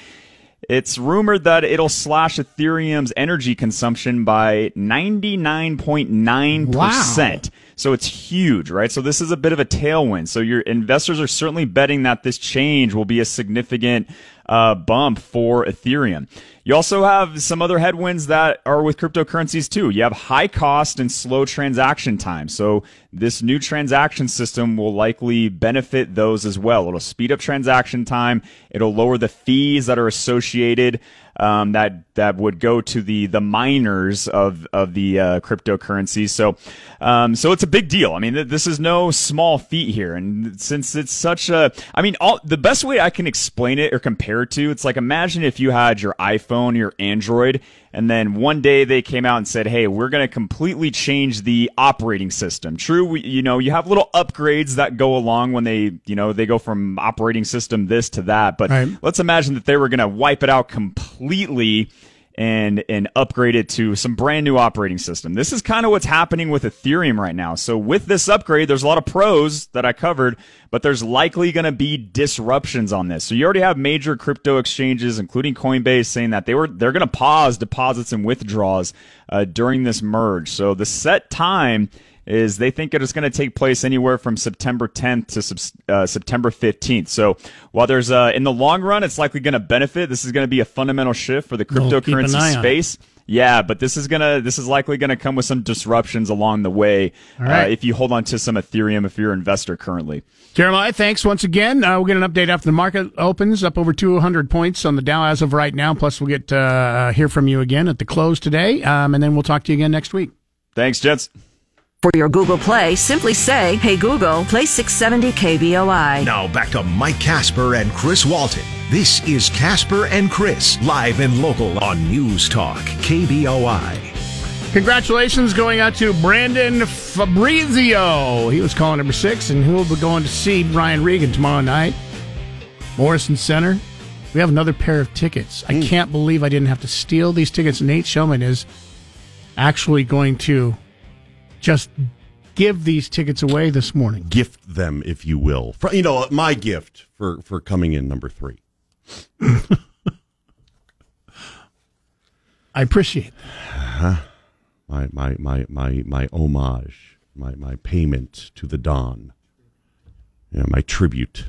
it's rumored that it'll slash Ethereum's energy consumption by 99.9%. Wow. So it's huge, right? So this is a bit of a tailwind. So your investors are certainly betting that this change will be a significant uh, bump for Ethereum. You also have some other headwinds that are with cryptocurrencies too. You have high cost and slow transaction time. So this new transaction system will likely benefit those as well. It'll speed up transaction time. It'll lower the fees that are associated um, that that would go to the the miners of of the uh, cryptocurrencies. So um, so it's a big deal. I mean, th- this is no small feat here, and since it's such a, I mean, all the best way I can explain it or compare it to, it's like imagine if you had your iPhone, your Android, and then one day they came out and said, "Hey, we're going to completely change the operating system." True, we, you know, you have little upgrades that go along when they, you know, they go from operating system this to that. But Right. let's imagine that they were going to wipe it out completely and and upgrade it to some brand new operating system. This is kind of what's happening with Ethereum right now. So with this upgrade, there's a lot of pros that I covered, but there's likely going to be disruptions on this. So you already have major crypto exchanges, including Coinbase, saying that they were they're going to pause deposits and withdrawals uh, during this merge. So the set time is they think it is going to take place anywhere from September 10th to uh, September 15th. So while there's uh, in the long run, it's likely going to benefit. This is going to be a fundamental shift for the We'll cryptocurrency it. space. Yeah, but this is gonna this is likely gonna come with some disruptions along the way. Right. Uh, if you hold on to some Ethereum, if you're an investor currently. Jeremiah, thanks once again. Uh, we'll get an update after the market opens, up over 200 points on the Dow as of right now. Plus, we'll get uh, hear from you again at the close today, um, and then we'll talk to you again next week. Thanks, gents. For your Google Play, simply say, Hey Google, play 670 KBOI. Now back to Mike Casper and Chris Walton. This is Casper and Chris, live and local on News Talk, KBOI. Congratulations going out to Brandon Fabrizio. He was calling number six, and he'll be going to see Brian Regan tomorrow night. Morrison Center. We have another pair of tickets. I hmm. can't believe I didn't have to steal these tickets. Nate Shellman is actually going to just give these tickets away this morning. Gift them, if you will. For, you know, my gift for for coming in number three. <laughs> I appreciate. Uh-huh. My my my my my homage, my my payment to the Don. Yeah, my tribute.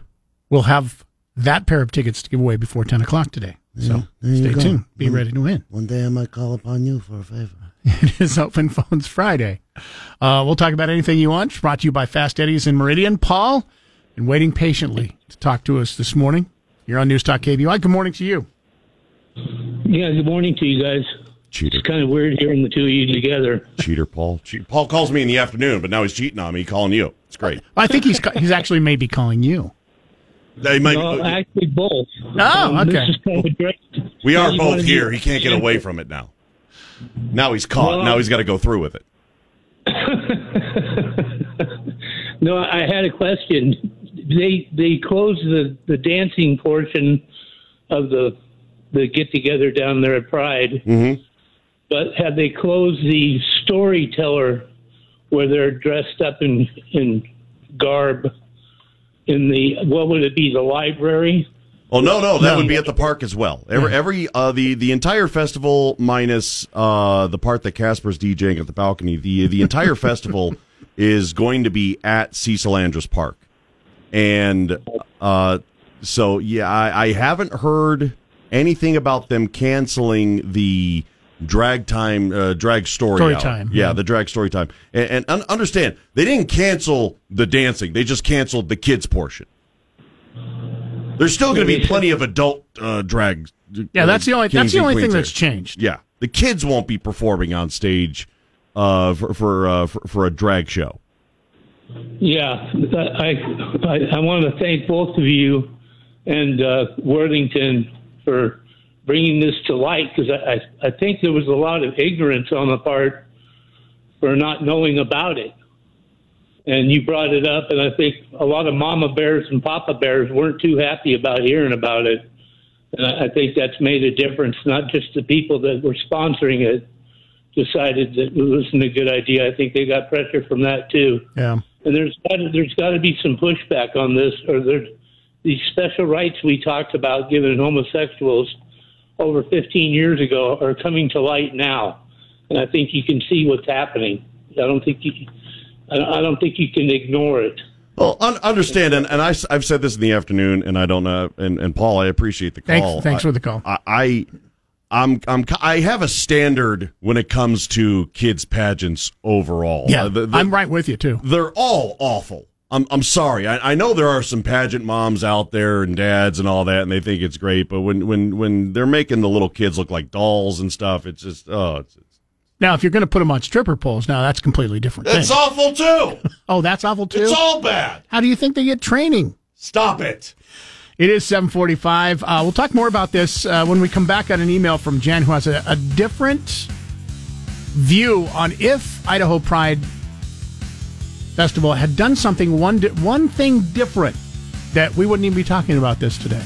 We'll have that pair of tickets to give away before 10 o'clock today. So you stay tuned. Be One- ready to win. One day I might call upon you for a favor. It is Open Phones Friday. Uh, we'll talk about anything you want. It's brought to you by Fast Eddie's in Meridian. Paul, and waiting patiently to talk to us this morning. You're on News Talk KBOI. Good morning to you. Yeah, good morning to you guys. Cheater. It's kind of weird hearing the two of you together. Cheater, Paul. Che- Paul calls me in the afternoon, but now he's cheating on me, calling you. It's great. I think he's he's actually maybe calling you. They might- no, actually both. Oh, Um, okay. This is kind of great. We are both here. He can't get away from it now. Now he's caught. Well- now he's got to go through with it. <laughs> No, I had a question. They they closed the the dancing portion of the the get together down there at Pride, Mm-hmm. but have they closed the storyteller where they're dressed up in in garb in the what would it be the library? Oh no, no, that No. would be at the park as well. Every, every uh, the the entire festival minus uh, the part that Casper's DJing at the balcony. The the entire festival <laughs> is going to be at Cecil Andrus Park, and uh, so yeah, I, I haven't heard anything about them canceling the drag time uh, drag story Story time, Yeah, yeah. the drag story time, and, and un- understand they didn't cancel the dancing; they just canceled the kids portion. There's still going to be plenty of adult uh, drag. Yeah, that's the only- that's the only thing that's changed. Yeah, the kids won't be performing on stage uh, for for, uh, for for a drag show. Yeah, I I, I want to thank both of you and uh, Worthington for bringing this to light because I, I I think there was a lot of ignorance on the part for not knowing about it, and you brought it up, and I think a lot of mama bears and papa bears weren't too happy about hearing about it, and I, think that's made a difference. Not just the people that were sponsoring it decided that it wasn't a good idea. I think they got pressure from that too Yeah. and there's got to, there's got to be some pushback on this, or there, these special rights we talked about given homosexuals over 15 years ago are coming to light now, and I think you can see what's happening. I don't think you, I I don't think you can ignore it. Well, un- understand, and, and I, have said this in the afternoon, and I don't know, and, and Paul, I appreciate the call. Thanks, thanks I, for the call. I, I, I'm, I'm, I have a standard when it comes to kids pageants overall. Yeah, Uh, the- the- I'm right with you too. they're all awful. I'm, I'm sorry. I, I know there are some pageant moms out there and dads and all that, and they think it's great. But when, when, when they're making the little kids look like dolls and stuff, it's just oh, it's, it's, Now, if you're going to put them on stripper poles, now that's completely different. it's thing. awful too. <laughs> oh, that's awful too. It's all bad. How do you think they get training? Stop it. It is 745. Uh, we'll talk more about this uh, when we come back on an email from Jen, who has a, a different view on if Idaho Pride Festival had done something, one, di- one thing different, that we wouldn't even be talking about this today.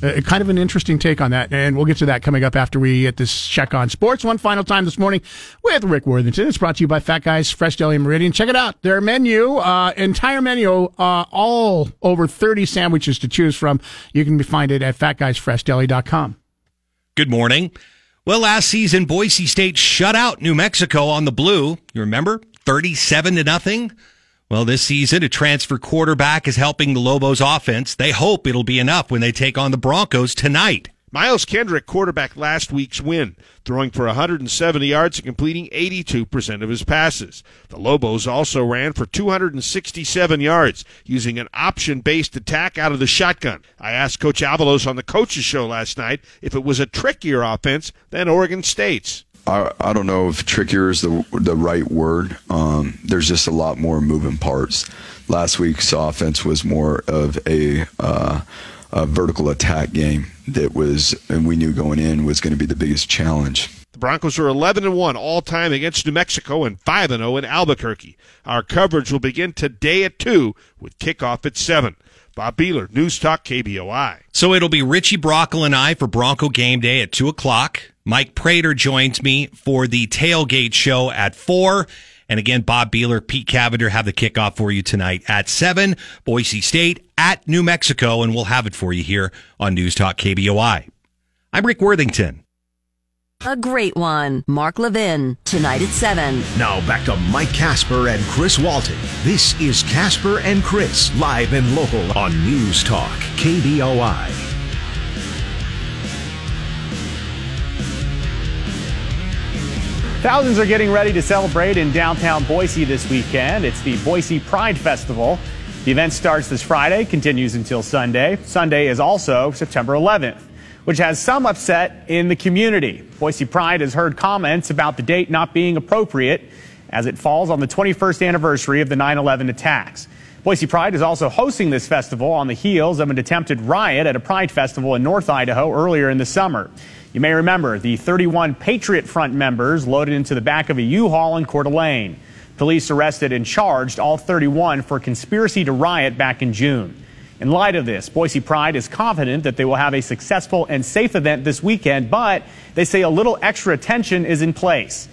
Uh, kind of an interesting take on that, and we'll get to that coming up after we get this check on sports one final time this morning with Rick Worthington. It's brought to you by Fat Guys Fresh Deli Meridian. Check it out; their menu, uh, entire menu, uh, all over thirty sandwiches to choose from. You can find it at fatguysfreshdeli.com. Good morning. Well, last season, Boise State shut out New Mexico on the blue. You remember? 37 to nothing. Well, this season, a transfer quarterback is helping the Lobos offense. They hope it'll be enough when they take on the Broncos tonight. Miles Kendrick quarterback last week's win, throwing for 170 yards and completing 82% of his passes. The Lobos also ran for 267 yards, using an option-based attack out of the shotgun. I asked Coach Avalos on the coaches show last night if it was a trickier offense than Oregon State's. I, I don't know if trickier is the the right word. Um, there's just a lot more moving parts. Last week's offense was more of a, uh, a vertical attack game that was, and we knew going in was going to be the biggest challenge. The Broncos are 11 and 1 all time against New Mexico and 5 and 0 in Albuquerque. Our coverage will begin today at 2 with kickoff at 7. Bob Behler, News Talk KBOI. So it'll be Richie Brockel and I for Bronco Game Day at 2 o'clock. Mike Prater joins me for the tailgate show at 4. And again, Bob Behler, Pete Cavender have the kickoff for you tonight at 7. Boise State at New Mexico, and we'll have it for you here on News Talk KBOI. I'm Rick Worthington. A great one. Mark Levin, tonight at 7. Now back to Mike Casper and Chris Walton. This is Casper and Chris, live and local on News Talk, KBOI. Thousands are getting ready to celebrate in downtown Boise this weekend. It's the Boise Pride Festival. The event starts this Friday, continues until Sunday. Sunday is also September 11th, which has some upset in the community. Boise Pride has heard comments about the date not being appropriate as it falls on the 21st anniversary of the 9 11 attacks. Boise Pride is also hosting this festival on the heels of an attempted riot at a Pride festival in North Idaho earlier in the summer. You may remember the 31 Patriot Front members loaded into the back of a U-Haul in Coeur d'Alene. Police arrested and charged all 31 for conspiracy to riot back in June. In light of this, Boise Pride is confident that they will have a successful and safe event this weekend, but they say a little extra attention is in place.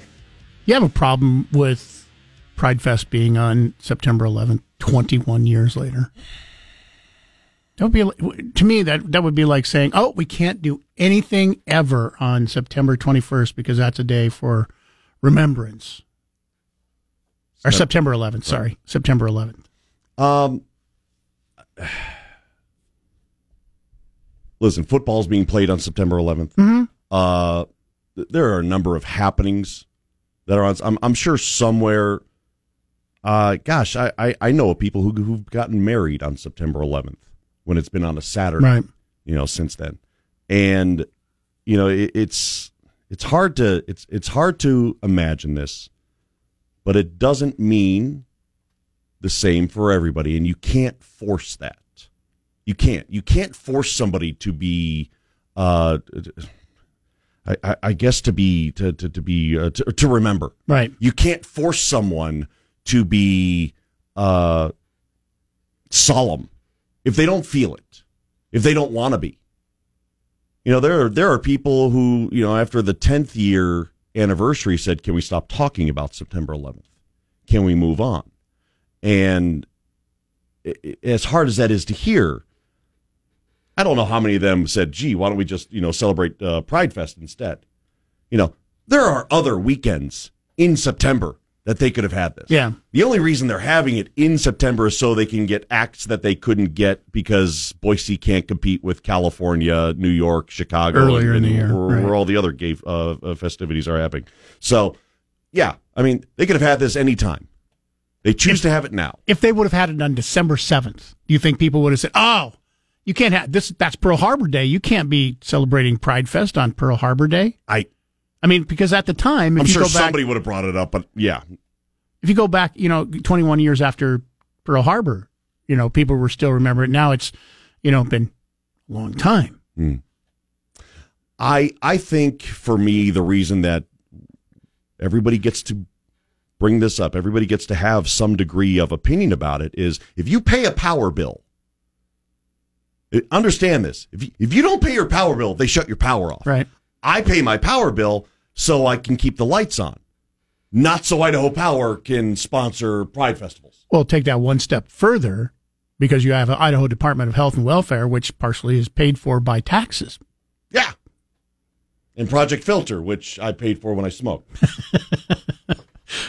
You have a problem with Pride Fest being on September 11th, 21 years later. Would be to me that that would be like saying, "Oh, we can't do anything ever on September 21st because that's a day for remembrance." Or Sep- September 11th, sorry, September 11th. Um, <sighs> listen, football's being played on September 11th. Mhm. Uh, there are a number of happenings that are on. I'm, I'm sure somewhere. Uh, gosh, I, I, I know of people who who've gotten married on September 11th when it's been on a Saturday. Right. You know, since then, and you know it, it's it's hard to it's it's hard to imagine this, but it doesn't mean the same for everybody, and you can't force that. You can't. You can't force somebody to be, uh, I, I, guess to be to to, to be uh, to, to remember. Right. You can't force someone to be uh, solemn if they don't feel it, if they don't want to be. You know, there are there are people who you know after the tenth year anniversary said, "Can we stop talking about September 11th? Can we move on?" And as hard as that is to hear, I don't know how many of them said, "Gee, why don't we just you know celebrate uh, Pride Fest instead?" You know, there are other weekends in September that they could have had this. Yeah. The only reason they're having it in September is so they can get acts that they couldn't get because Boise can't compete with California, New York, Chicago, Earlier in the year, where, right. where all the other gay uh, uh, festivities are happening. So, yeah, I mean, they could have had this anytime. They choose to have it now. If they would have had it on December 7th, do you think people would have said, oh, you can't have this? That's Pearl Harbor Day. You can't be celebrating Pride Fest on Pearl Harbor Day. I, I mean, because at the time, if I'm you sure go back, somebody would have brought it up, but yeah, if you go back, you know, 21 years after Pearl Harbor, you know, people were still remembering. Now it's, you know, been a long time. Hmm. I I think for me the reason that everybody gets to bring this up, everybody gets to have some degree of opinion about it is if you pay a power bill. Understand this. If you, if you don't pay your power bill, they shut your power off. Right. I pay my power bill so I can keep the lights on. Not so Idaho Power can sponsor pride festivals. Well, take that one step further because you have an Idaho Department of Health and Welfare, which partially is paid for by taxes. Yeah. And Project Filter, which I paid for when I smoked. <laughs>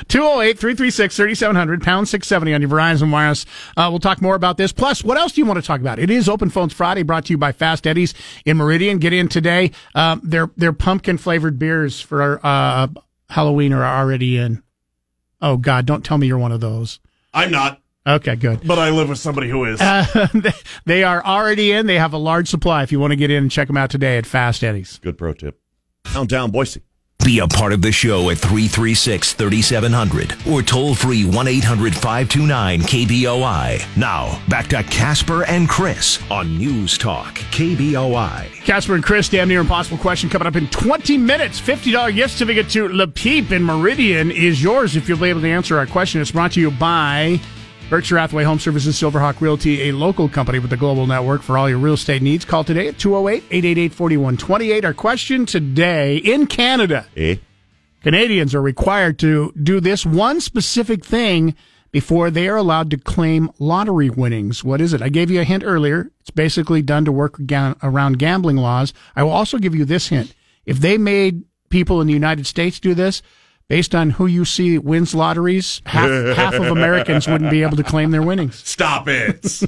208 336 3700, pound 670 on your Verizon Wireless. Uh, we'll talk more about this. Plus, what else do you want to talk about? It is Open Phones Friday brought to you by Fast Eddie's in Meridian. Get in today. Um, their, their pumpkin flavored beers for uh, Halloween are already in. Oh, God, don't tell me you're one of those. I'm not. Okay, good. But I live with somebody who is. Uh, they- <laughs> they are already in. They have a large supply if you want to get in and check them out today at Fast Eddie's. Good pro tip. Downtown Boise. Be a part of the show at 336 3700 or toll free 1 800 529 KBOI. Now, back to Casper and Chris on News Talk KBOI. Casper and Chris, damn near impossible question coming up in 20 minutes. $50 gift certificate to Le Peep in Meridian is yours if you'll be able to answer our question. It's brought to you by Berkshire Hathaway Home Services, Silverhawk Realty, a local company with a global network for all your real estate needs. Call today at 208 888 4128. Our question today in Canada. Eh? Canadians are required to do this one specific thing before they are allowed to claim lottery winnings. What is it? I gave you a hint earlier. It's basically done to work around gambling laws. I will also give you this hint. If they made people in the United States do this, based on who you see wins lotteries, half, <laughs> half of Americans wouldn't be able to claim their winnings. Stop it.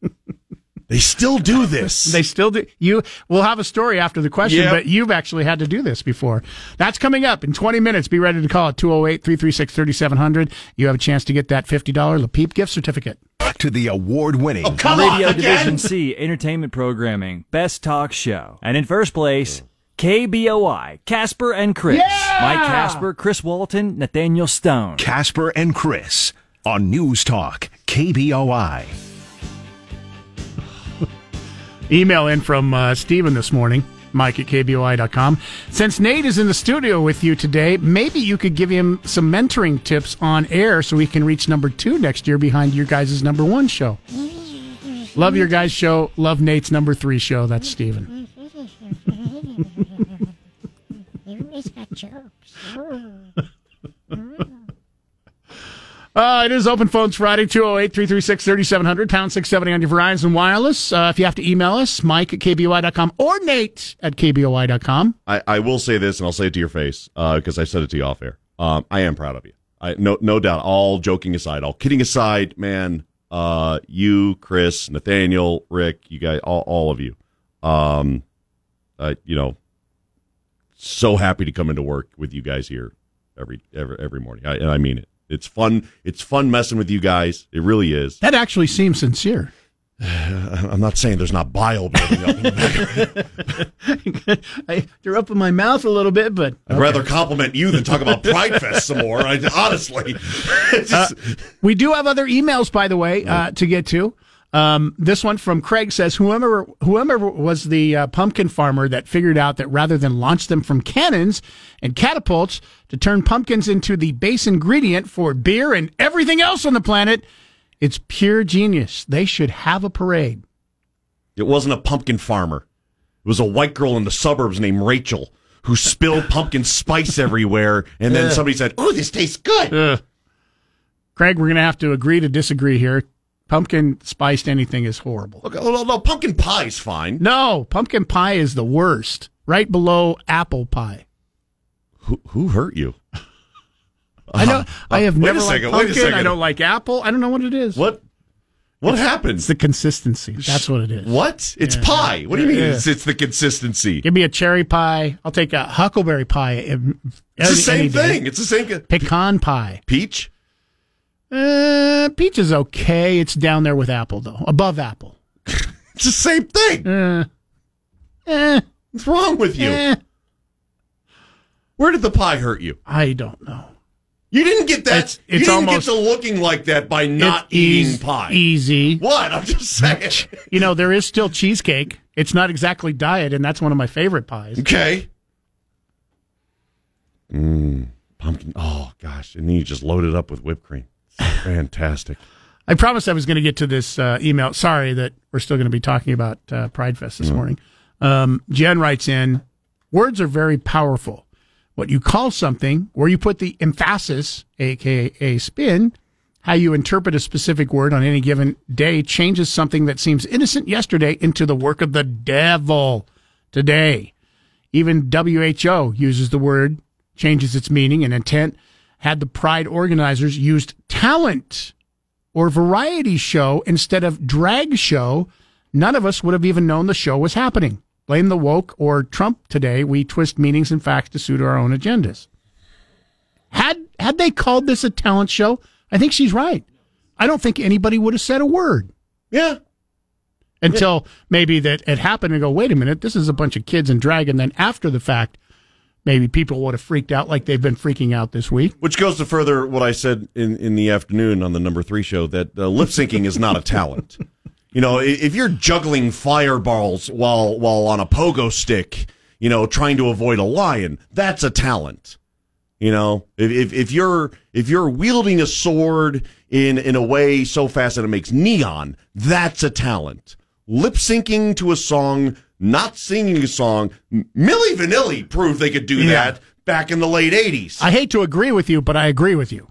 <laughs> they still do this. They still do. You we'll have a story after the question, Yep. but you've actually had to do this before. That's coming up in 20 minutes. Be ready to call at 208 336 3700. You have a chance to get that $50 Le Peep gift certificate. To the award winning oh, Radio Division C entertainment programming, best talk show. And in first place, KBOI, Casper and Chris. Mike Casper, Chris Walton, Nathaniel Stone. Casper and Chris on News Talk KBOI. <laughs> Email in from uh, Stephen this morning, Mike at KBOI.com. Since Nate is in the studio with you today, maybe you could give him some mentoring tips on air so he can reach number two next year behind your guys' number one show. Love your guys' show. Love Nate's number three show. That's <laughs> Stephen. <laughs> Uh, it is Open Phones Friday, 208 336 3700, pound 670 on your Verizon Wireless. Uh, if you have to email us, Mike at KBOI.com or Nate at KBOI.com. I, I will say this, and I'll say it to your face because I said it to you off air. Um, I am proud of you. I no no doubt. All joking aside, all kidding aside, man. Uh, you, Chris, Nathaniel, Rick, you guys, all all of you. Um, uh, you know, so happy to come into work with you guys here every every every morning, I, and I mean it. It's fun. It's fun messing with you guys. It really is. That actually seems sincere. <sighs> I'm not saying there's not bile building up in the. I threw <laughs> up in my mouth a little bit, but I'd rather compliment you than talk about Pride Fest some more. I, honestly, <laughs> Uh, we do have other emails, by the way, uh, to get to. Um, this one from Craig says, whoever, whoever was the uh, pumpkin farmer that figured out that rather than launch them from cannons and catapults to turn pumpkins into the base ingredient for beer and everything else on the planet, it's pure genius. They should have a parade. It wasn't a pumpkin farmer. It was a white girl in the suburbs named Rachel who spilled pumpkin spice everywhere, and then Ugh. somebody said, "Oh, this tastes good." Ugh. Craig, we're going to have to agree to disagree here. Pumpkin spiced anything is horrible. Look, no, no, pumpkin pie's fine. No, pumpkin pie is the worst. Right below apple pie. Who, who hurt you? <laughs> I know. Uh, I have Wait a never second, liked wait a pumpkin. second. I don't like apple. I don't know what it is. What? What It's- happened? It's the consistency. That's what it is. What? It's Yeah. pie. What do you mean? Yeah. It's, it's the consistency. Give me a cherry pie. I'll take a huckleberry pie. It's the same any day. thing. It's the same. ca- Pecan pie. Peach. Uh, peach is okay. It's down there with apple though, above apple. <laughs> It's the same thing. Uh, eh, What's wrong with you? eh, Where did the pie hurt you? I don't know. You didn't get that. It's- you it's didn't almost- get to looking like that by not It's eating eas- pie. Easy. What? I'm just saying. You know, there is still cheesecake. It's not exactly diet, and that's one of my favorite pies. Okay. Mmm. Pumpkin. Oh gosh, and then you just load it up with whipped cream. Fantastic. I promised I was going to get to this uh, email. Sorry that we're still going to be talking about uh, Pride Fest this morning. Um, Jen writes in Words are very powerful. What you call something, where you put the emphasis, aka spin, how you interpret a specific word on any given day changes something that seems innocent yesterday into the work of the devil today. Even WHO uses the word, changes its meaning and intent. Had the Pride organizers used talent or variety show instead of drag show, none of us would have even known the show was happening. Blame the woke or Trump today. We twist meanings and facts to suit our own agendas. Had had they called this a talent show, I think she's right. I don't think anybody would have said a word Yeah. until maybe that it happened and go, wait a minute, this is a bunch of kids in drag. And then after the fact, maybe people would have freaked out like they've been freaking out this week. Which goes to further what I said in, in the afternoon on the number three show that uh, lip syncing is not a talent. <laughs> You know, if you're juggling fireballs while while on a pogo stick, you know, trying to avoid a lion, that's a talent. You know, if, if if you're if you're wielding a sword in in a way so fast that it makes neon, that's a talent. Lip syncing to a song, not singing a song. Milli Vanilli proved they could do Yeah. that back in the late '80s. I hate to agree with you, but I agree with you.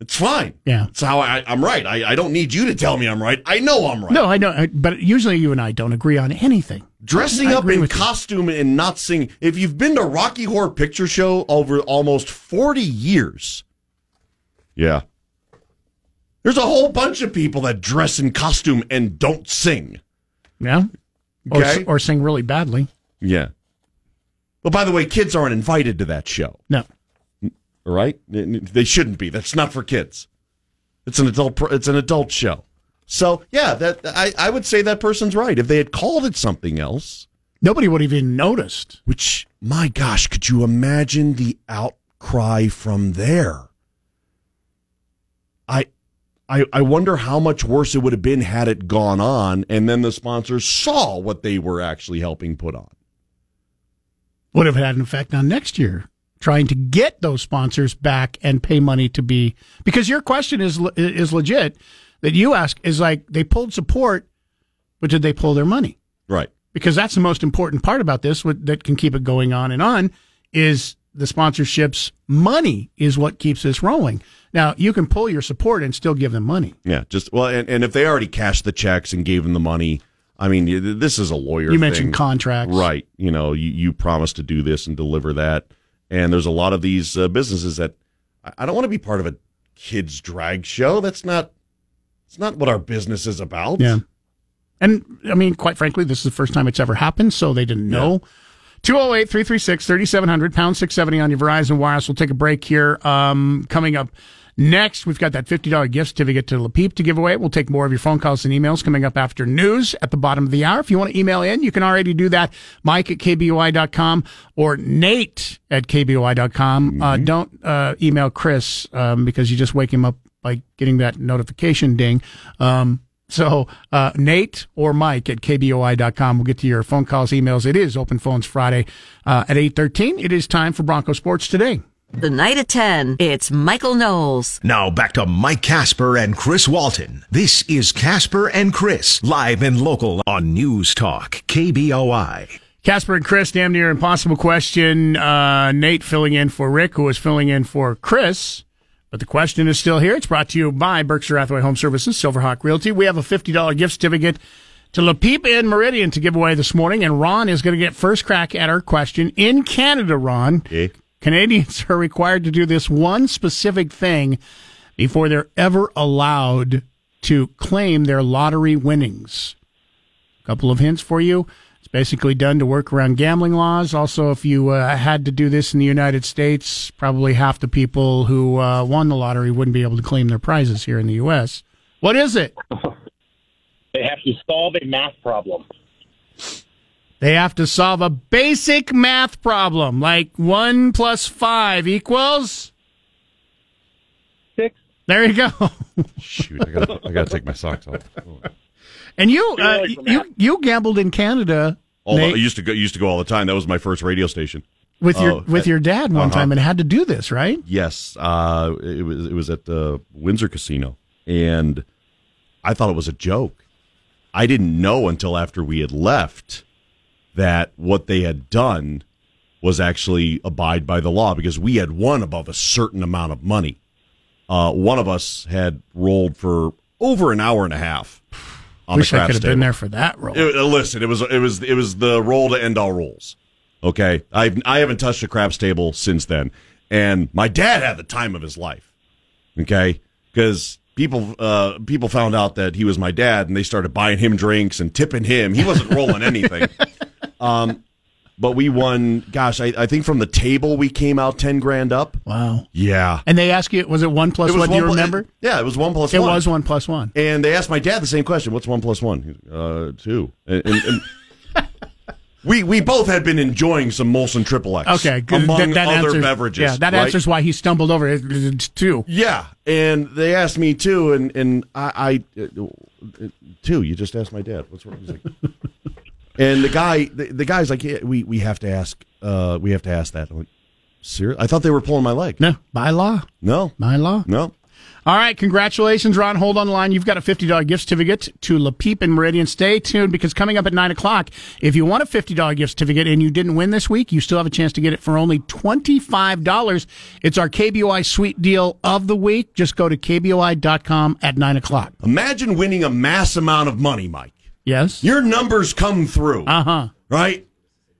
It's fine. Yeah. It's how I, I'm right. I, I don't need you to tell me I'm right. I know I'm right. No, I know, but usually you and I don't agree on anything. Dressing I up in with you. costume and not singing. If you've been to Rocky Horror Picture Show over almost 40 years, yeah. There's a whole bunch of people that dress in costume and don't sing. Yeah. Or, Okay. or sing really badly. Yeah. Well, by the way, kids aren't invited to that show. No. All right? They shouldn't be. That's not for kids. It's an adult. pro- It's an adult show. So yeah, that I, I would say that person's right. If they had called it something else, Nobody would have even noticed. which my gosh, could you imagine the outcry from there? I, I, I wonder how much worse it would have been had it gone on, and then the sponsors saw what they were actually helping put on. Would have had an effect on next year, trying to get those sponsors back and pay money to be. Because your question is is legit. That you ask is like they pulled support, but did they pull their money? Right. because that's the most important part about this what, that can keep it going on and on is the sponsorships money is what keeps this rolling now you can pull your support and still give them money Yeah, just well, and, and if they already cashed the checks and gave them the money, I mean, this is a lawyer. You mentioned thing. contracts. right? You know, you, you promised to do this and deliver that, and there's a lot of these uh, businesses that I, I don't want to be part of a kids drag show. That's not. It's not what our business is about. yeah and i mean quite frankly this is the first time it's ever happened so they didn't know 208-336-3700 pound 670 on your verizon wireless we'll take a break here um, coming up Next, we've got that $50 gift certificate to Le Peep to give away. We'll take more of your phone calls and emails coming up after news at the bottom of the hour. If you want to email in, you can already do that. Mike at KBOI.com or Nate at KBOI.com. Uh, don't uh, email Chris um, because you just wake him up by getting that notification ding. Um, so uh, Nate or Mike at KBOI.com. We'll get to your phone calls, emails. It is Open Phones Friday uh, at 8.13. It is time for Bronco Sports Today. The night at 10, it's Michael Knowles. Now back to Mike Casper and Chris Walton. This is Casper and Chris, live and local on News Talk, KBOI. Casper and Chris, damn near impossible question. Uh, Nate filling in for Rick, who is filling in for Chris. But the question is still here. It's brought to you by Berkshire Hathaway Home Services, Silverhawk Realty. We have a $50 gift certificate to Le Peep in Meridian to give away this morning. And Ron is going to get first crack at our question in Canada, Ron. Canadians <laughs> are required to do this one specific thing before they're ever allowed to claim their lottery winnings. A couple of hints for you. It's basically done to work around gambling laws. Also, if you uh, had to do this in the United States, probably half the people who uh, won the lottery wouldn't be able to claim their prizes here in the U.S. What is it? <laughs> They have to solve a math problem. They have to solve a basic math problem, like one plus five equals six. There you go. Shoot, I gotta, I gotta take my socks off. <laughs> And you, uh, you, you gambled in Canada All the, I used to go, used to go all the time. That was my first radio station. with your Oh, with your dad one uh-huh. time and had to do this, right? Yes, uh, it was it was at the Windsor Casino, and I thought it was a joke. I didn't know until after we had left that what they had done was actually abide by the law because we had won above a certain amount of money. Uh, one of us had rolled for over an hour and a half. On Wish the I could have been there for that role. It- uh, listen, it was it was it was the role to end all rolls. Okay, I I haven't touched a craps table since then, and my dad had the time of his life. Okay, because people uh people found out that he was my dad, and they started buying him drinks and tipping him. He wasn't rolling anything. <laughs> Um, but we won. Gosh, I, I think from the table we came out ten grand up. Wow. Yeah. And they ask you, was it one plus It one? Do you pl- remember? yeah, it was one plus It one. was one plus one. And they asked my dad the same question: "What's one one?" Uh, two. And, and, and <laughs> we we both had been enjoying some Molson Triple X. Okay, good. among That- that other answers- beverages. Yeah, that right? answers why he stumbled over it. It's two. Yeah, and they asked me too, and and I, I uh, too. You just asked my dad. What's wrong? He's like, and the guy, the, the guy's like, yeah, we we have to ask. Uh, we have to ask that. I went, serious? I thought they were pulling my leg. No, by law. No, by law. No. All right, congratulations, Ron. Hold on the line. You've got a $50 gift certificate to Le Peep in Meridian. Stay tuned because coming up at 9 o'clock, if you want a $50 gift certificate and you didn't win this week, you still have a chance to get it for only $25. It's our KBOI sweet deal of the week. Just go to KBOI.com at 9 o'clock. Imagine winning a mass amount of money, Mike. Yes. Your numbers come through. Uh huh. Right?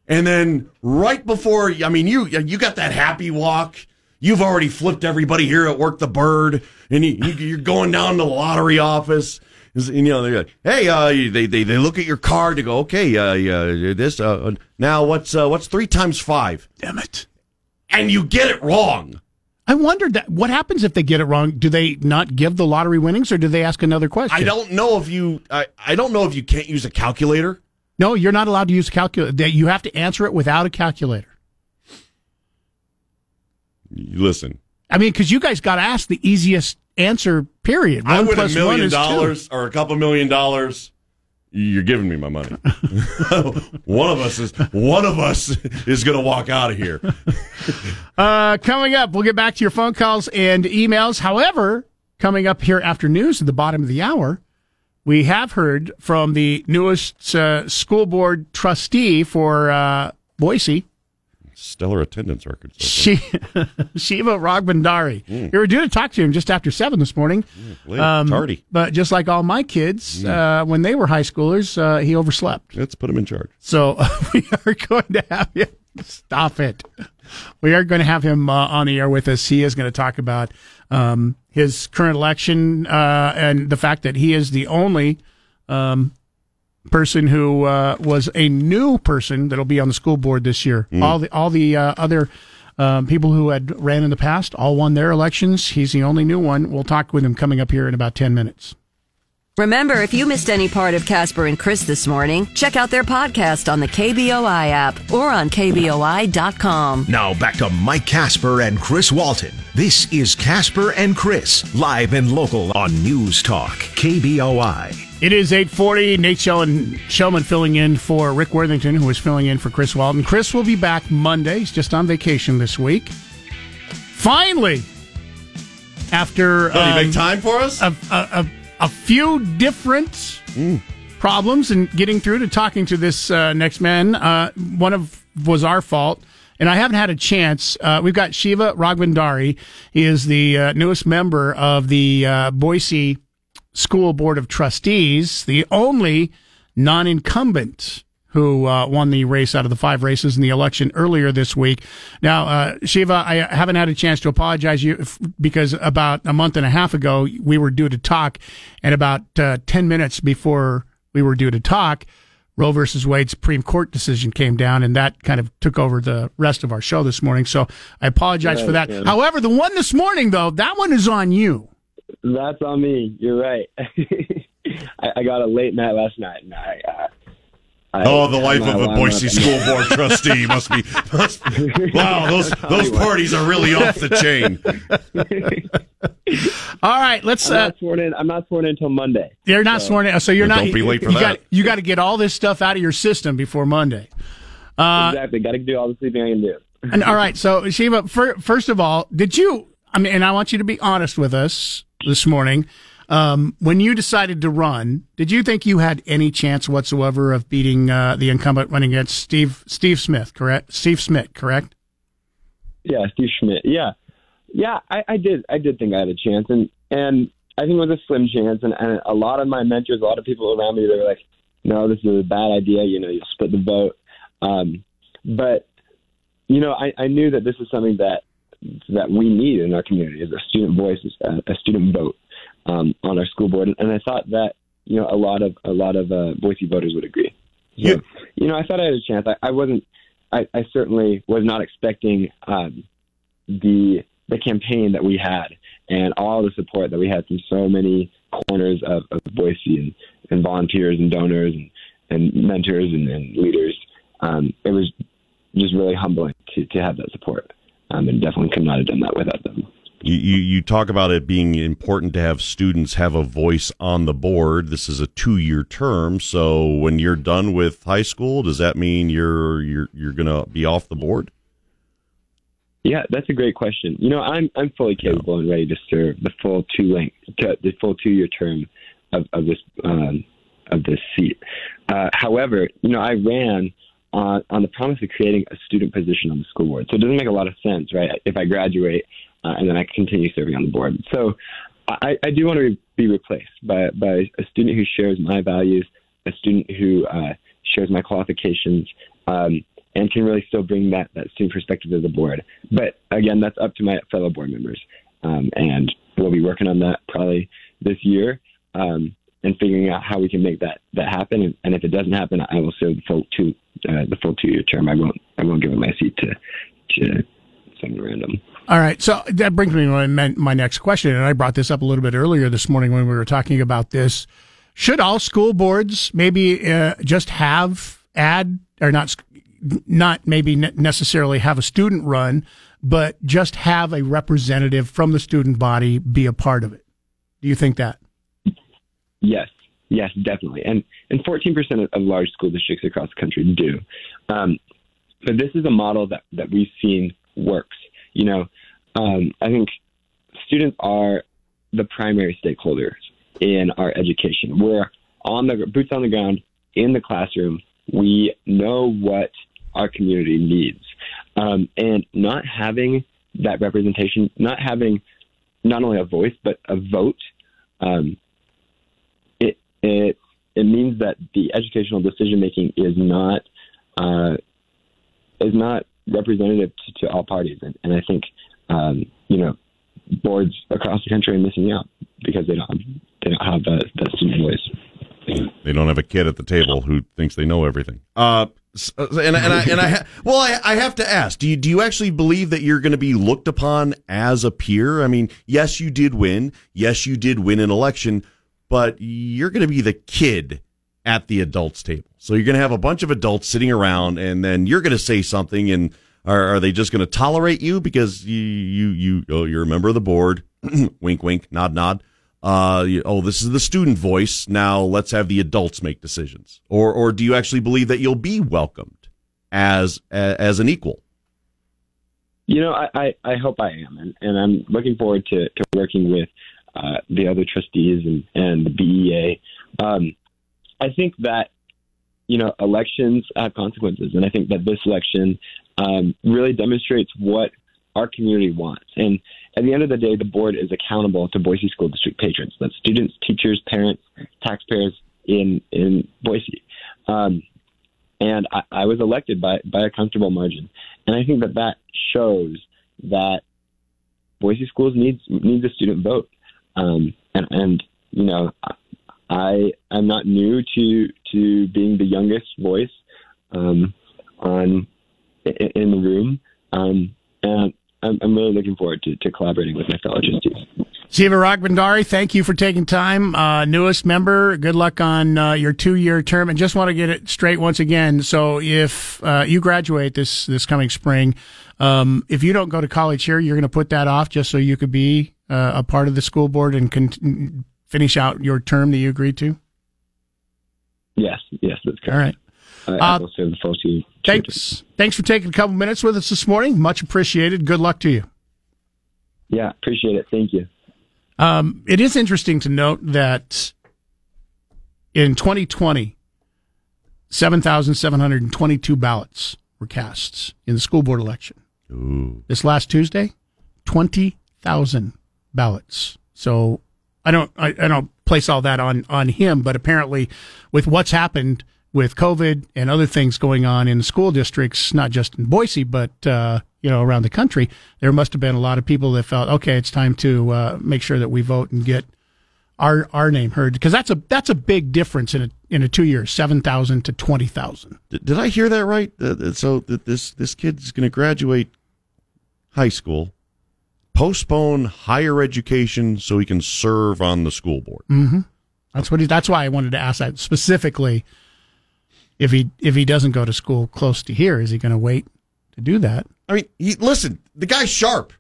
And then right before, I mean, you you got that happy walk. You've already flipped everybody here at work the bird, and you, you, you're going down to the lottery office. And, you know, they're like, "Hey, uh, they, they they look at your card to go, okay, uh, yeah, this uh, now what's uh, what's three times five? Damn it! And you get it wrong. I wondered that. What happens if they get it wrong? Do they not give the lottery winnings or do they ask another question? I don't know if you, I, I don't know if you can't use a calculator. No, you're not allowed to use a calculator. You have to answer it without a calculator. Listen, I mean, because you guys got asked the easiest answer. Period. I One win a plus one million is two. dollars or a couple million dollars. You're giving me my money. <laughs> one of us is one of us is going to walk out of here. <laughs> Uh, coming up, we'll get back to your phone calls and emails. However, coming up here after news at the bottom of the hour, we have heard from the newest uh, school board trustee for uh, Boise, Stellar attendance records. she- <laughs> Shiva Rajbhandari. Mm. We were due to talk to him just after seven this morning. late, tardy. But just like all my kids, Mm. uh, when they were high schoolers, uh, he overslept. Let's put him in charge. So <laughs> we are going to have him. Stop it. We are going to have him uh, on the air with us. He is going to talk about um, his current election uh, and the fact that he is the only um, person who uh, was a new person that'll be on the school board this year. Mm. All the all the uh, other um, people who had ran in the past all won their elections. He's the only new one. We'll talk with him coming up here in about ten minutes. Remember, if you missed any part of Casper and Chris this morning, check out their podcast on the KBOI app or on KBOI.com. Now back to Mike Casper and Chris Walton. This is Casper and Chris, live and local on News Talk, KBOI. It is 840. Nate Shellman, Shellman filling in for Rick Worthington, who is filling in for Chris Walton. Chris will be back Monday. He's just on vacation this week. Finally, after Did he make um, time for us? a, a, a, a few different problems and getting through to talking to this uh, next man. Uh, one of was our fault. And I haven't had a chance. Uh, we've got Shiva Rajbhandari. He is the uh, newest member of the uh, Boise School Board of Trustees, the only non-incumbent who uh, won the race out of the five races in the election earlier this week. Now, uh, Shiva, I haven't had a chance to apologize you f- because about a month and a half ago we were due to talk, and about uh, ten minutes before we were due to talk, Roe versus Wade Supreme Court decision came down, and that kind of took over the rest of our show this morning. So I apologize for that. However, the one this morning, though, that one is on you. That's on me. You're right. <laughs> I, I got a late night last night, and I. Uh, I oh, the life of a Boise school board <laughs> trustee must be. Must, <laughs> wow, those those parties are really off the chain. All right, let's. I'm Uh, not sworn in. I'm not sworn in until Monday. you're not So- sworn in, so you're Well, not. don't be late for you that. Got, you got to get all this stuff out of your system before Monday. Uh, exactly. Got to do all the sleeping I can do. And all right, so Shiva, fir- first of all, did you? I mean, and I want you to be honest with us this morning. Um, when you decided to run, did you think you had any chance whatsoever of beating uh, the incumbent running against Steve Steve Smith? Correct, Steve Smith, correct? Yeah, Steve Schmidt. Yeah, yeah. I, I did. I did think I had a chance, and and I think it was a slim chance. And, and a lot of my mentors, a lot of people around me, they were like, "No, this is a bad idea. You know, you'll split the vote." Um, but you know, I, I knew that this is something that that we need in our community is a student voice, a, a student vote um, on our school board, and I thought that you know a lot of a lot of uh, Boise voters would agree. So, you know, I thought I had a chance. I, I wasn't. I, I certainly was not expecting um, the the campaign that we had and all the support that we had from so many corners of, of Boise and, and volunteers and donors and, and mentors and, and leaders. Um, it was just really humbling to, to have that support, um, and definitely could not have done that without them. You, you you talk about it being important to have students have a voice on the board. This is a two year term, so when you're done with high school, does that mean you're you're you're gonna be off the board? Yeah, that's a great question. You know, I'm I'm fully capable and ready to serve the full two length, to, the full two year term of of this um, of this seat. Uh, however, you know, I ran on on the promise of creating a student position on the school board, so it doesn't make a lot of sense, right? If I graduate uh, and then I continue serving on the board, so I, I do want to be replaced by by a student who shares my values, a student who uh, shares my qualifications. Um, and can really still bring that, that student perspective to the board. But again, that's up to my fellow board members. Um, and we'll be working on that probably this year um, and figuring out how we can make that, that happen. And, and if it doesn't happen, I will serve the full two uh, the full two year term. I won't I won't give up my seat to to someone random. All right, so that brings me to my, next question, and I brought this up a little bit earlier this morning when we were talking about this. Should all school boards maybe uh, just have add or not not maybe necessarily have a student run, but just have a representative from the student body be a part of it? Do you think that? Yes, yes, definitely. And and 14% of, of large school districts across the country do. Um, but this is a model that, that we've seen works. You know, um, I think students are the primary stakeholders in our education. We're on the boots on the ground in the classroom. We know what our community needs, um, and not having that representation, not having not only a voice but a vote. Um, it it means that the educational decision making is not uh, is not representative to, to all parties, and, and I think um, you know boards across the country are missing out because they don't they don't have that, that student voice. They don't have a kid at the table who thinks they know everything. Uh, uh, and and I, and I well, I, I have to ask: Do you do you actually believe that you're going to be looked upon as a peer? I mean, yes, you did win. Yes, you did win an election, but you're going to be the kid at the adults table. So you're going to have a bunch of adults sitting around, and then you're going to say something, and are, are they just going to tolerate you because you you you oh, you're a member of the board? <clears throat> wink, wink, nod, nod. Uh, you- oh, this is the student voice. Now let's have the adults make decisions. Or or do you actually believe that you'll be welcomed as as an equal? You know, I, I, I hope I am, and, and I'm looking forward to, to working with uh, the other trustees and, and the BEA. Um, I think that, you know, elections have consequences, and I think that this election um, really demonstrates what our community wants. And at the end of the day, the board is accountable to Boise School District patrons, that's students, teachers, parents, taxpayers in in Boise. Um, and I, I was elected by by a comfortable margin. And I think that that shows that Boise schools needs needs a student vote. Um, and and you know, I I'm not new to to being the youngest voice um, on in, the room, um, and I'm, I'm really looking forward to, to collaborating with my fellow trustees. Shiva Rajbhandari, thank you for taking time. Uh, newest member, good luck on uh, your two-year term. And just want to get it straight once again. So, if uh, you graduate this this coming spring, um, if you don't go to college here, you're going to put that off just so you could be uh, a part of the school board and con- finish out your term that you agreed to. Yes, yes, that's correct. All right. I, Uh, I will serve the full two. Thanks. Thanks for taking a couple minutes with us this morning. Much appreciated. Good luck to you. Yeah, appreciate it. Thank you. Um, it is interesting to note that in 2020, 7,722 ballots were cast in the school board election. Ooh. This last Tuesday, 20,000 ballots. So I don't, I, I don't place all that on, on him, but apparently with what's happened with COVID and other things going on in the school districts, not just in Boise, but, uh, you know, around the country, there must have been a lot of people that felt, okay, it's time to, uh, make sure that we vote and get our, our name heard. Cause that's a, that's a big difference in a, in a two years, 7,000 to 20,000. Did, did I hear that right? Uh, so that this this kid's going to graduate high school, postpone higher education so he can serve on the school board. Mm-hmm. That's what he, that's why I wanted to ask that specifically. If he, if he doesn't go to school close to here, is he going to wait to do that? I mean, he, listen, the guy's sharp.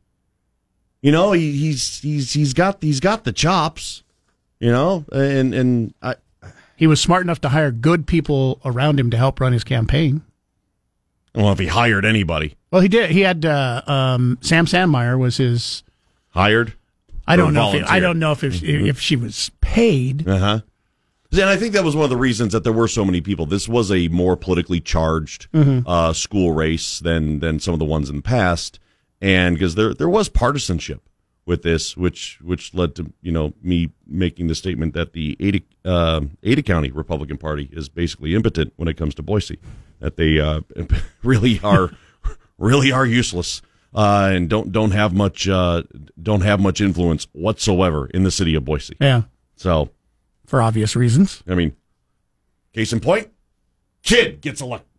You know, he, he's he's he's got he's got the chops. You know, and and I, He was smart enough to hire good people around him to help run his campaign. Well, if he hired anybody, Well, he did. He had uh, um, Sam Sandmeyer was his. hired. I don't know. If he, I don't know if if, Mhm. if she was paid. Uh huh. And I think that was one of the reasons that there were so many people. This was a more politically charged Mhm. uh, school race than than some of the ones in the past, and because there there was partisanship with this, which which led to you know me making the statement that the Ada uh, Ada County Republican Party is basically impotent when it comes to Boise, that they uh, <laughs> really are <laughs> really are useless. Uh, and don't don't have much uh, don't have much influence whatsoever in the city of Boise. Yeah, So for obvious reasons. I mean, case in point, kid gets elected.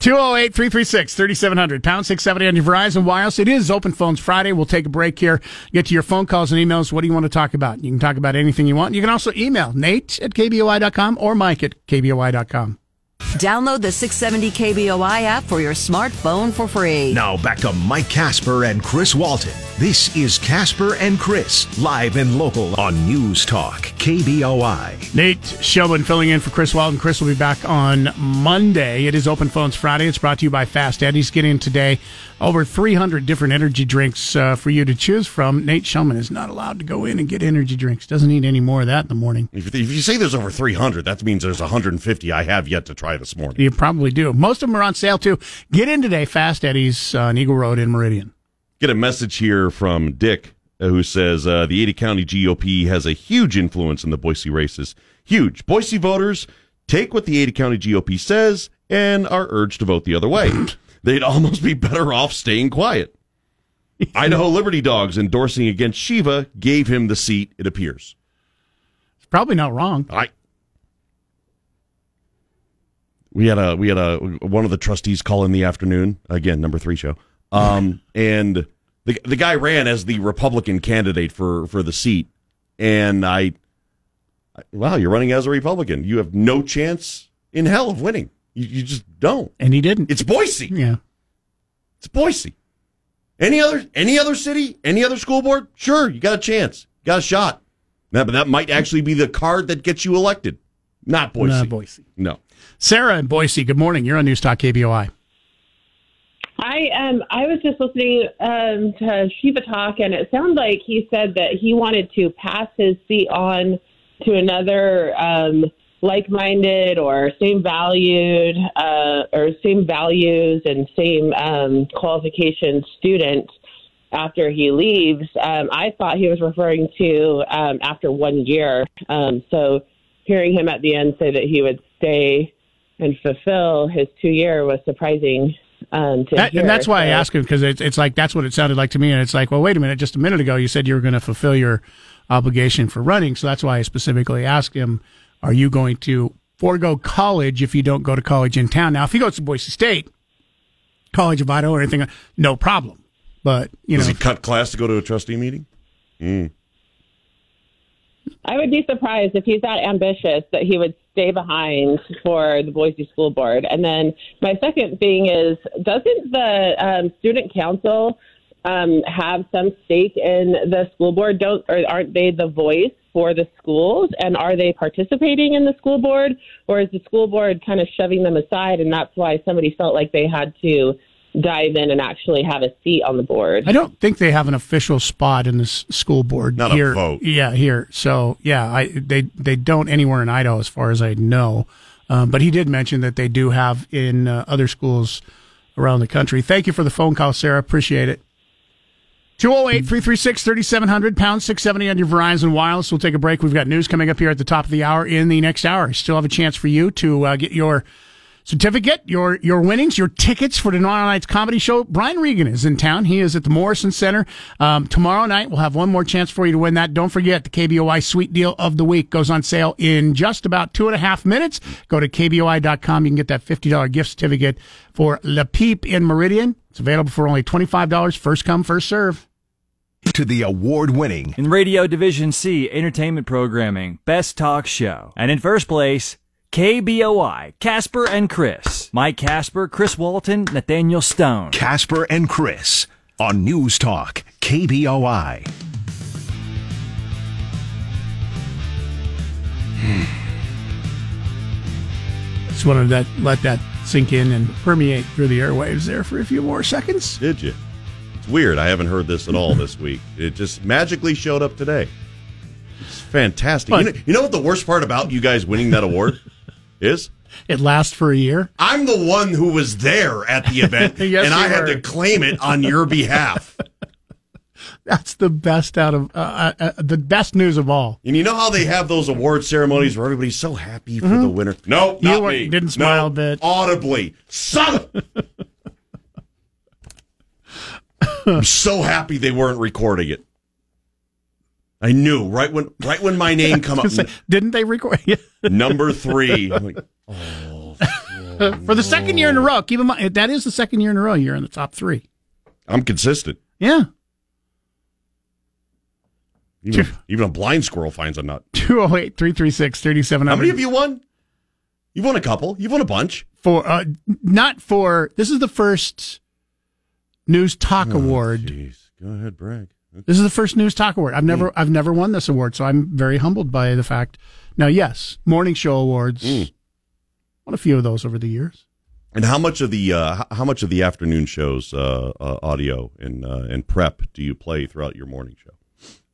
208 336 3700, pound 670 on your Verizon Wireless. It is Open Phones Friday. We'll take a break here, get to your phone calls and emails. What do you want to talk about? You can talk about anything you want. You can also email Nate at KBOI.com or Mike at KBOI.com. Download the 670 KBOI app for your smartphone for free. Now back to Mike Casper and Chris Walton. This is Casper and Chris, live and local on News Talk, KBOI. Nate Shellman filling in for Chris Walton. Chris will be back on Monday. It is Open Phones Friday. It's brought to you by Fast Eddie's. Get in today. Over 300 different energy drinks uh, for you to choose from. Nate Shellman is not allowed to go in and get energy drinks. Doesn't need any more of that in the morning. If, if you say there's over 300, that means there's 150 I have yet to try this morning. You probably do. Most of them are on sale too. Get in today. Fast Eddie's uh, on Eagle Road in Meridian. Get a message here from Dick uh, who says uh, the Ada County GOP has a huge influence in the Boise races. Huge. Boise voters take what the Ada County GOP says and are urged to vote the other way. <clears throat> They'd almost be better off staying quiet. <laughs> Idaho Liberty Dogs endorsing against Shiva gave him the seat, it appears. It's probably not wrong. I we had a we had a one of the trustees call in the afternoon again number three show um <laughs> and the the guy ran as the republican candidate for for the seat and i wow you're running as a republican you have no chance in hell of winning you, you just don't And he didn't. it's boise Yeah. it's boise any other any other city any other school board sure you got a chance you got a shot that, but that might actually be the card that gets you elected not boise Not Boise. no Sarah in Boise. Good morning. You're on News Talk KBOI. I um I was just listening um to Shiva talk and it sounded like he said that he wanted to pass his seat on to another um like-minded or same valued uh, or same values and same um, qualification student after he leaves. Um, I thought he was referring to um, after one year. Um, so hearing him at the end say that he would stay and fulfill his two year was surprising. Um, to That, and that's why I asked him because it's, it's like that's what it sounded like to me. And it's like, well, wait a minute. Just a minute ago, you said you were going to fulfill your obligation for running. So that's why I specifically asked him, are you going to forego college if you don't go to college in town? Now, if he goes to Boise State, College of Idaho, or anything, no problem. But you Does know, he cut class to go to a trustee meeting? Mm. I would be surprised if he's that ambitious that he would stay behind for the Boise School Board. And then my second thing is, doesn't the um, student council um, have some stake in the school board? Don't or aren't they the voice for the schools? And are they participating in the school board, or is the school board kind of shoving them aside? And that's why somebody felt like they had to dive in and actually have a seat on the board. I don't think they have an official spot in this school board Not a here. vote. Yeah, here. So yeah, I they they don't anywhere in Idaho as far as I know. Um, but he did mention that they do have in uh, other schools around the country. Thank you for the phone call, Sarah. Appreciate it. 208 336 3700, pound 670 on your Verizon Wireless. We'll take a break. We've got news coming up here at the top of the hour in the next hour. Still have a chance for you to uh, get your certificate, your your winnings, your tickets for tomorrow night's comedy show. Brian Regan is in town. He is at the Morrison Center um, tomorrow night. We'll have one more chance for you to win that. Don't forget the KBOI Sweet Deal of the Week goes on sale in just about two and a half minutes. Go to KBOI.com. You can get that fifty dollar gift certificate for Le Peep in Meridian. It's available for only twenty five dollars. First come, first serve. To the award winning In Radio Division C entertainment programming, Best Talk Show. And in first place, KBOI, Casper and Chris. Mike Casper, Chris Walton, Nathaniel Stone. Casper and Chris on News Talk KBOI. Hmm. Just wanted to let that sink in and permeate through the airwaves there for a few more seconds. Did you? It's weird. I haven't heard this at all this week. It just magically showed up today. It's fantastic. You know, you know what the worst part about you guys winning that award is? It lasts for a year. I'm the one who was there at the event, <laughs> Yes, and I you had were. to claim it on your behalf. That's the best out of uh, uh, uh, the best news of all. And you know how they have those award ceremonies where everybody's so happy for Mhm. the winner? No, You not weren't- me. didn't smile No, a bit. Audibly. Son. <laughs> I'm so happy they weren't recording it. I knew right when right when my name come <laughs> up. Didn't they record <laughs> number three. I'm like, <laughs> for the second year in a row? Keep in mind that is the second year in a row you're in the top three. I'm consistent. Yeah, Even, a- even a blind squirrel finds a nut. 208 336 3700. How many of you won? You've won a couple. You've won a bunch. For uh, not for this is the first news talk award. Go ahead, brag. This is the first news talk award. I've never I've never won this award, so I'm very humbled by the fact. Now, yes, morning show awards. Won a few of those over the years. And how much of the uh, how much of the afternoon shows uh, uh, audio and uh, and prep do you play throughout your morning show?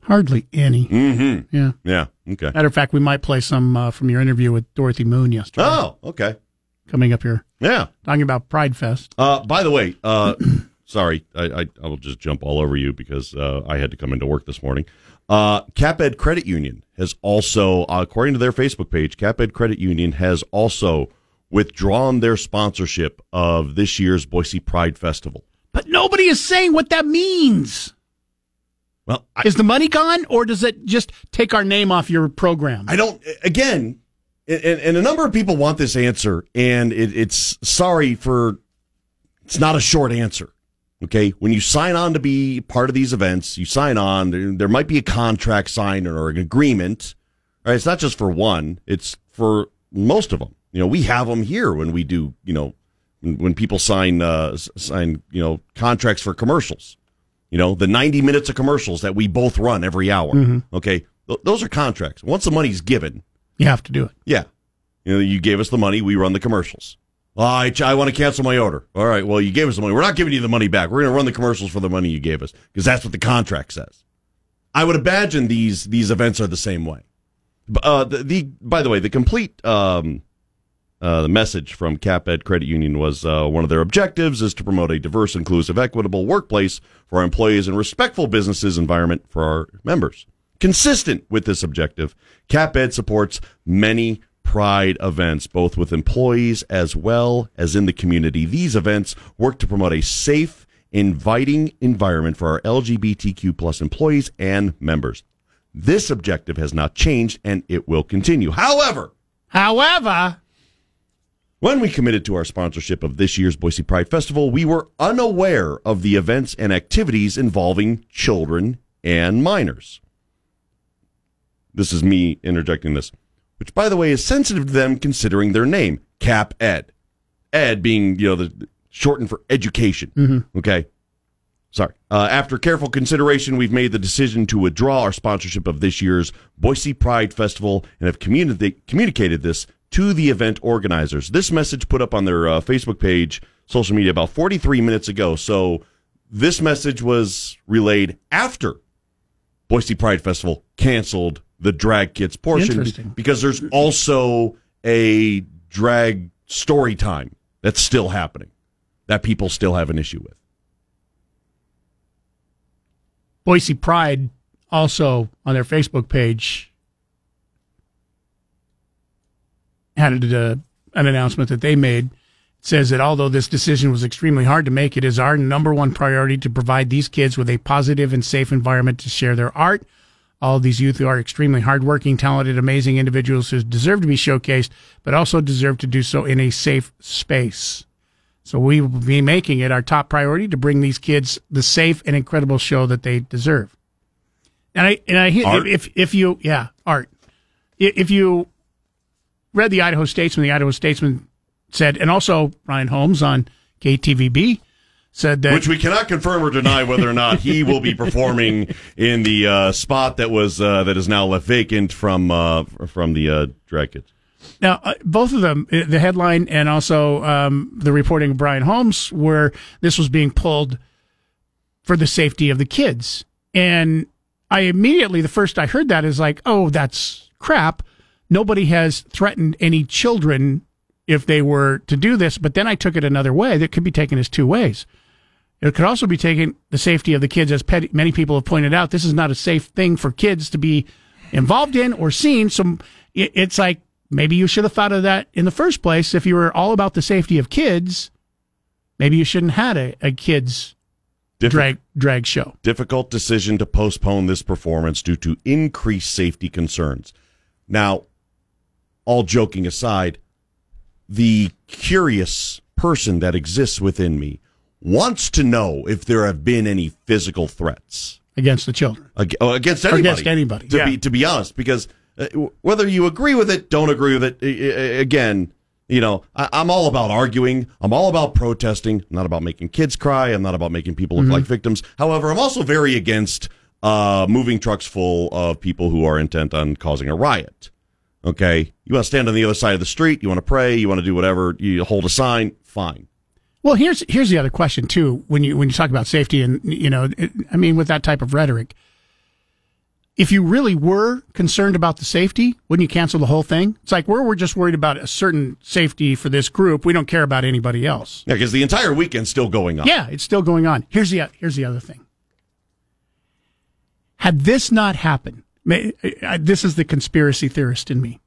Hardly any. Mm-hmm. Yeah. Yeah. Okay. Matter of fact, we might play some uh, from your interview with Dorothy Moon yesterday. Oh, okay. Coming up here. Yeah. Talking about Pride Fest. Uh, by the way, uh, <clears throat> sorry, I, I, I will just jump all over you because uh, I had to come into work this morning. Uh, CapEd Credit Union has also, uh, according to their Facebook page, CapEd Credit Union has also withdrawn their sponsorship of this year's Boise Pride Festival. But nobody is saying what that means. Well, is the money gone, or does it just take our name off your program? I don't. Again, and, and a number of people want this answer, and it, it's sorry for. It's not a short answer. Okay, when you sign on to be part of these events, you sign on. There, there might be a contract signed or an agreement. Right? It's not just for one; it's for most of them. You know, we have them here when we do. You know, when, when people sign uh, sign you know contracts for commercials. You know, the 90 minutes of commercials that we both run every hour. Mhm. Okay. Th- those are contracts. Once the money's given, You have to do it. yeah. You know, you gave us the money, we run the commercials. I, I want to cancel my order. All right. Well, you gave us the money. We're not giving you the money back. We're going to run the commercials for the money you gave us because that's what the contract says. I would imagine these these events are the same way. Uh, the, the by the way, the complete um, uh, the message from CapEd Credit Union was uh, one of their objectives is to promote a diverse, inclusive, equitable workplace for our employees and respectful businesses environment for our members. Consistent with this objective, CapEd supports many pride events, both with employees as well as in the community. These events work to promote a safe, inviting environment for our LGBTQ plus employees and members. This objective has not changed and it will continue. However, However, when we committed to our sponsorship of this year's Boise Pride Festival, we were unaware of the events and activities involving children and minors. This is me interjecting this, which, by the way, is sensitive to them considering their name, Cap Ed. Ed being, you know, the shortened for education. Mhm. Okay. Sorry. Uh, after careful consideration, we've made the decision to withdraw our sponsorship of this year's Boise Pride Festival and have communi- communicated this to the event organizers. This message put up on their uh, Facebook page, social media, about 43 minutes ago. So this message was relayed after Boise Pride Festival canceled the drag kids portion because there's also a drag story time that's still happening that people still have an issue with. Boise Pride also on their Facebook page had a, an announcement that they made. It says that although this decision was extremely hard to make, it is our number one priority to provide these kids with a positive and safe environment to share their art. All of these youth who are extremely hardworking, talented, amazing individuals who deserve to be showcased, but also deserve to do so in a safe space. So we will be making it our top priority to bring these kids the safe and incredible show that they deserve. And I and I hear Art? if if you yeah art if you read the Idaho Statesman, the Idaho Statesman said, and also Brian Holmes on KTVB said that Which we cannot confirm or deny whether or not he will be <laughs> performing in the uh, spot that was uh, that is now left vacant from uh, from the uh, drag kids. Now, uh, both of them, uh, the headline and also um, the reporting of Brian Holmes, where this was being pulled for the safety of the kids. And I immediately, the first I heard that is like, oh, that's crap. Nobody has threatened any children if they were to do this. But then I took it another way that could be taken as two ways. It could also be taken the safety of the kids, as pet- many people have pointed out. This is not a safe thing for kids to be involved in or seen. So it- it's like maybe you should have thought of that in the first place. If you were all about the safety of kids, maybe you shouldn't have had a, a kids drag drag show. Difficult decision to postpone this performance due to increased safety concerns. Now, all joking aside, the curious person that exists within me wants to know if there have been any physical threats against the children, Ag- oh, against Or anybody, against anybody, To yeah. be to be honest, because uh, whether you agree with it, don't agree with it, uh, again, you know, I, I'm all about arguing. I'm all about protesting. I'm not about making kids cry. I'm not about making people look Mm-hmm. like victims. However, I'm also very against uh, moving trucks full of people who are intent on causing a riot. Okay, you want to stand on the other side of the street. You want to pray. You want to do whatever. You hold a sign. Fine. Well, here's here's the other question too. When you when you talk about safety and you know, it, I mean, with that type of rhetoric, if you really were concerned about the safety, wouldn't you cancel the whole thing? It's like we're we're just worried about a certain safety for this group. We don't care about anybody else. Yeah, because the entire weekend's still going on. Yeah, it's still going on. Here's the here's the other thing. Had this not happened, may, uh, this is the conspiracy theorist in me.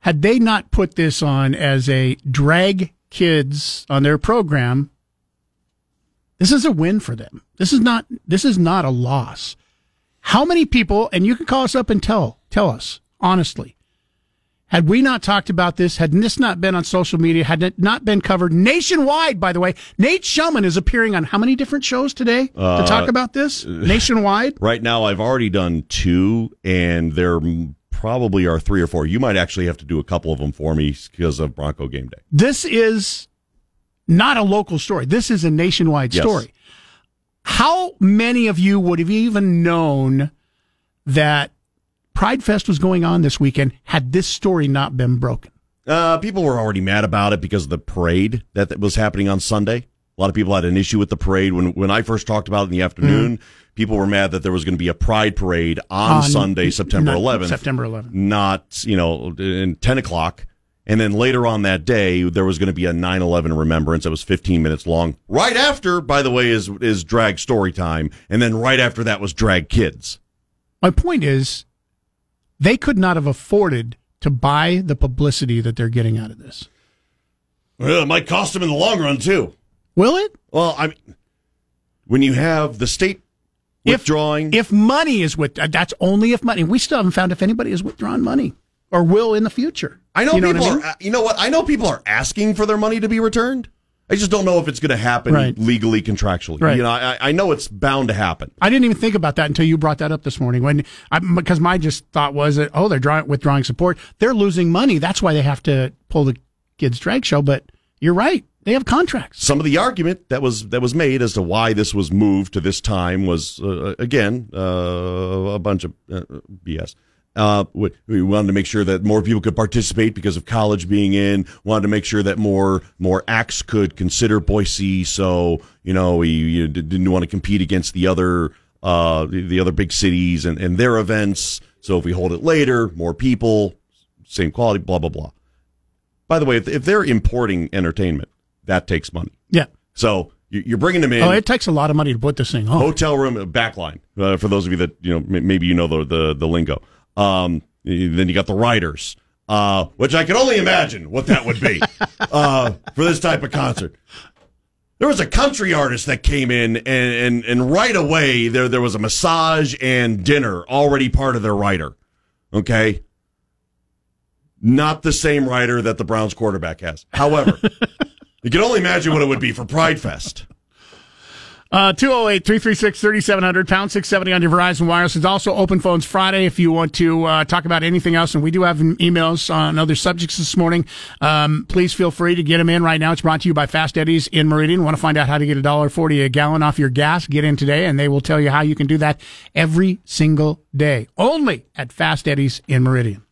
Had they not put this on as a drag kids on their program, this is a win for them. This is not this is not a loss. How many people, and you can call us up and tell tell us honestly, had we not talked about this, had this not been on social media, had it not been covered nationwide, by the way, Nate Shellman is appearing on how many different shows today Uh, to talk about this <laughs> nationwide? Right now, I've already done two, and there m- probably are three or four. You might actually have to do a couple of them for me because of Bronco game day. This is not a local story. This is a nationwide Yes. story. How many of you would have even known that Pride Fest was going on this weekend had this story not been broken? Uh, people were already mad about it because of the parade that, that was happening on Sunday. A lot of people had an issue with the parade when when I first talked about it in the afternoon. Mm. People were mad that there was going to be a pride parade on, On- Sunday, September 11th. September 11th. Not you know in 10 o'clock, and then later on that day there was going to be a 9/11 remembrance that was 15 minutes long. Right after, by the way, is is drag story time, and then right after that was drag kids. My point is, they could not have afforded to buy the publicity that they're getting out of this. Well, it might cost them in the long run too. Will it? Well, I mean, when you have the state withdrawing, If money is with, uh, that's only if money. We still haven't found if anybody has withdrawn money or will in the future. I know You what people I mean? are. Uh, you know what? I know people are asking for their money to be returned. I just don't know if it's going to happen Right. legally, contractually. Right. You know, I, I know it's bound to happen. I didn't even think about that until you brought that up this morning. When I, because my just thought was that oh they're drawing, withdrawing support, they're losing money. That's why they have to pull the kids drag show. But you're right, they have contracts. Some of the argument that was that was made as to why this was moved to this time was uh, again uh, a bunch of uh, BS. Uh, we, we wanted to make sure that more people could participate because of college being in. Wanted to make sure that more more acts could consider Boise. So you know we you didn't want to compete against the other uh, the, the other big cities and, and their events. So if we hold it later, more people, same quality, blah blah blah. By the way, if, if they're importing entertainment, that takes money. Yeah. So you- you're bringing them in. Oh, it takes a lot of money to put this thing on. Hotel room uh, backline. Uh, for those of you that you know, maybe you know the the, the lingo. Um, then you got the riders, uh, which I can only imagine what that would be <laughs> uh, for this type of concert. There was a country artist that came in, and, and and right away there there was a massage and dinner already part of their rider. Okay, not the same rider that the Browns quarterback has. However, <laughs> you can only imagine what it would be for Pride Fest. Uh, 208 336 3700, pound 670 on your Verizon Wireless. It's also Open Phones Friday if you want to uh, talk about anything else. And we do have emails on other subjects this morning. Um, please feel free to get them in right now. It's brought to you by Fast Eddie's in Meridian. Want to find out how to get $1.40 a gallon off your gas? Get in today, and they will tell you how you can do that every single day. Only at Fast Eddie's in Meridian.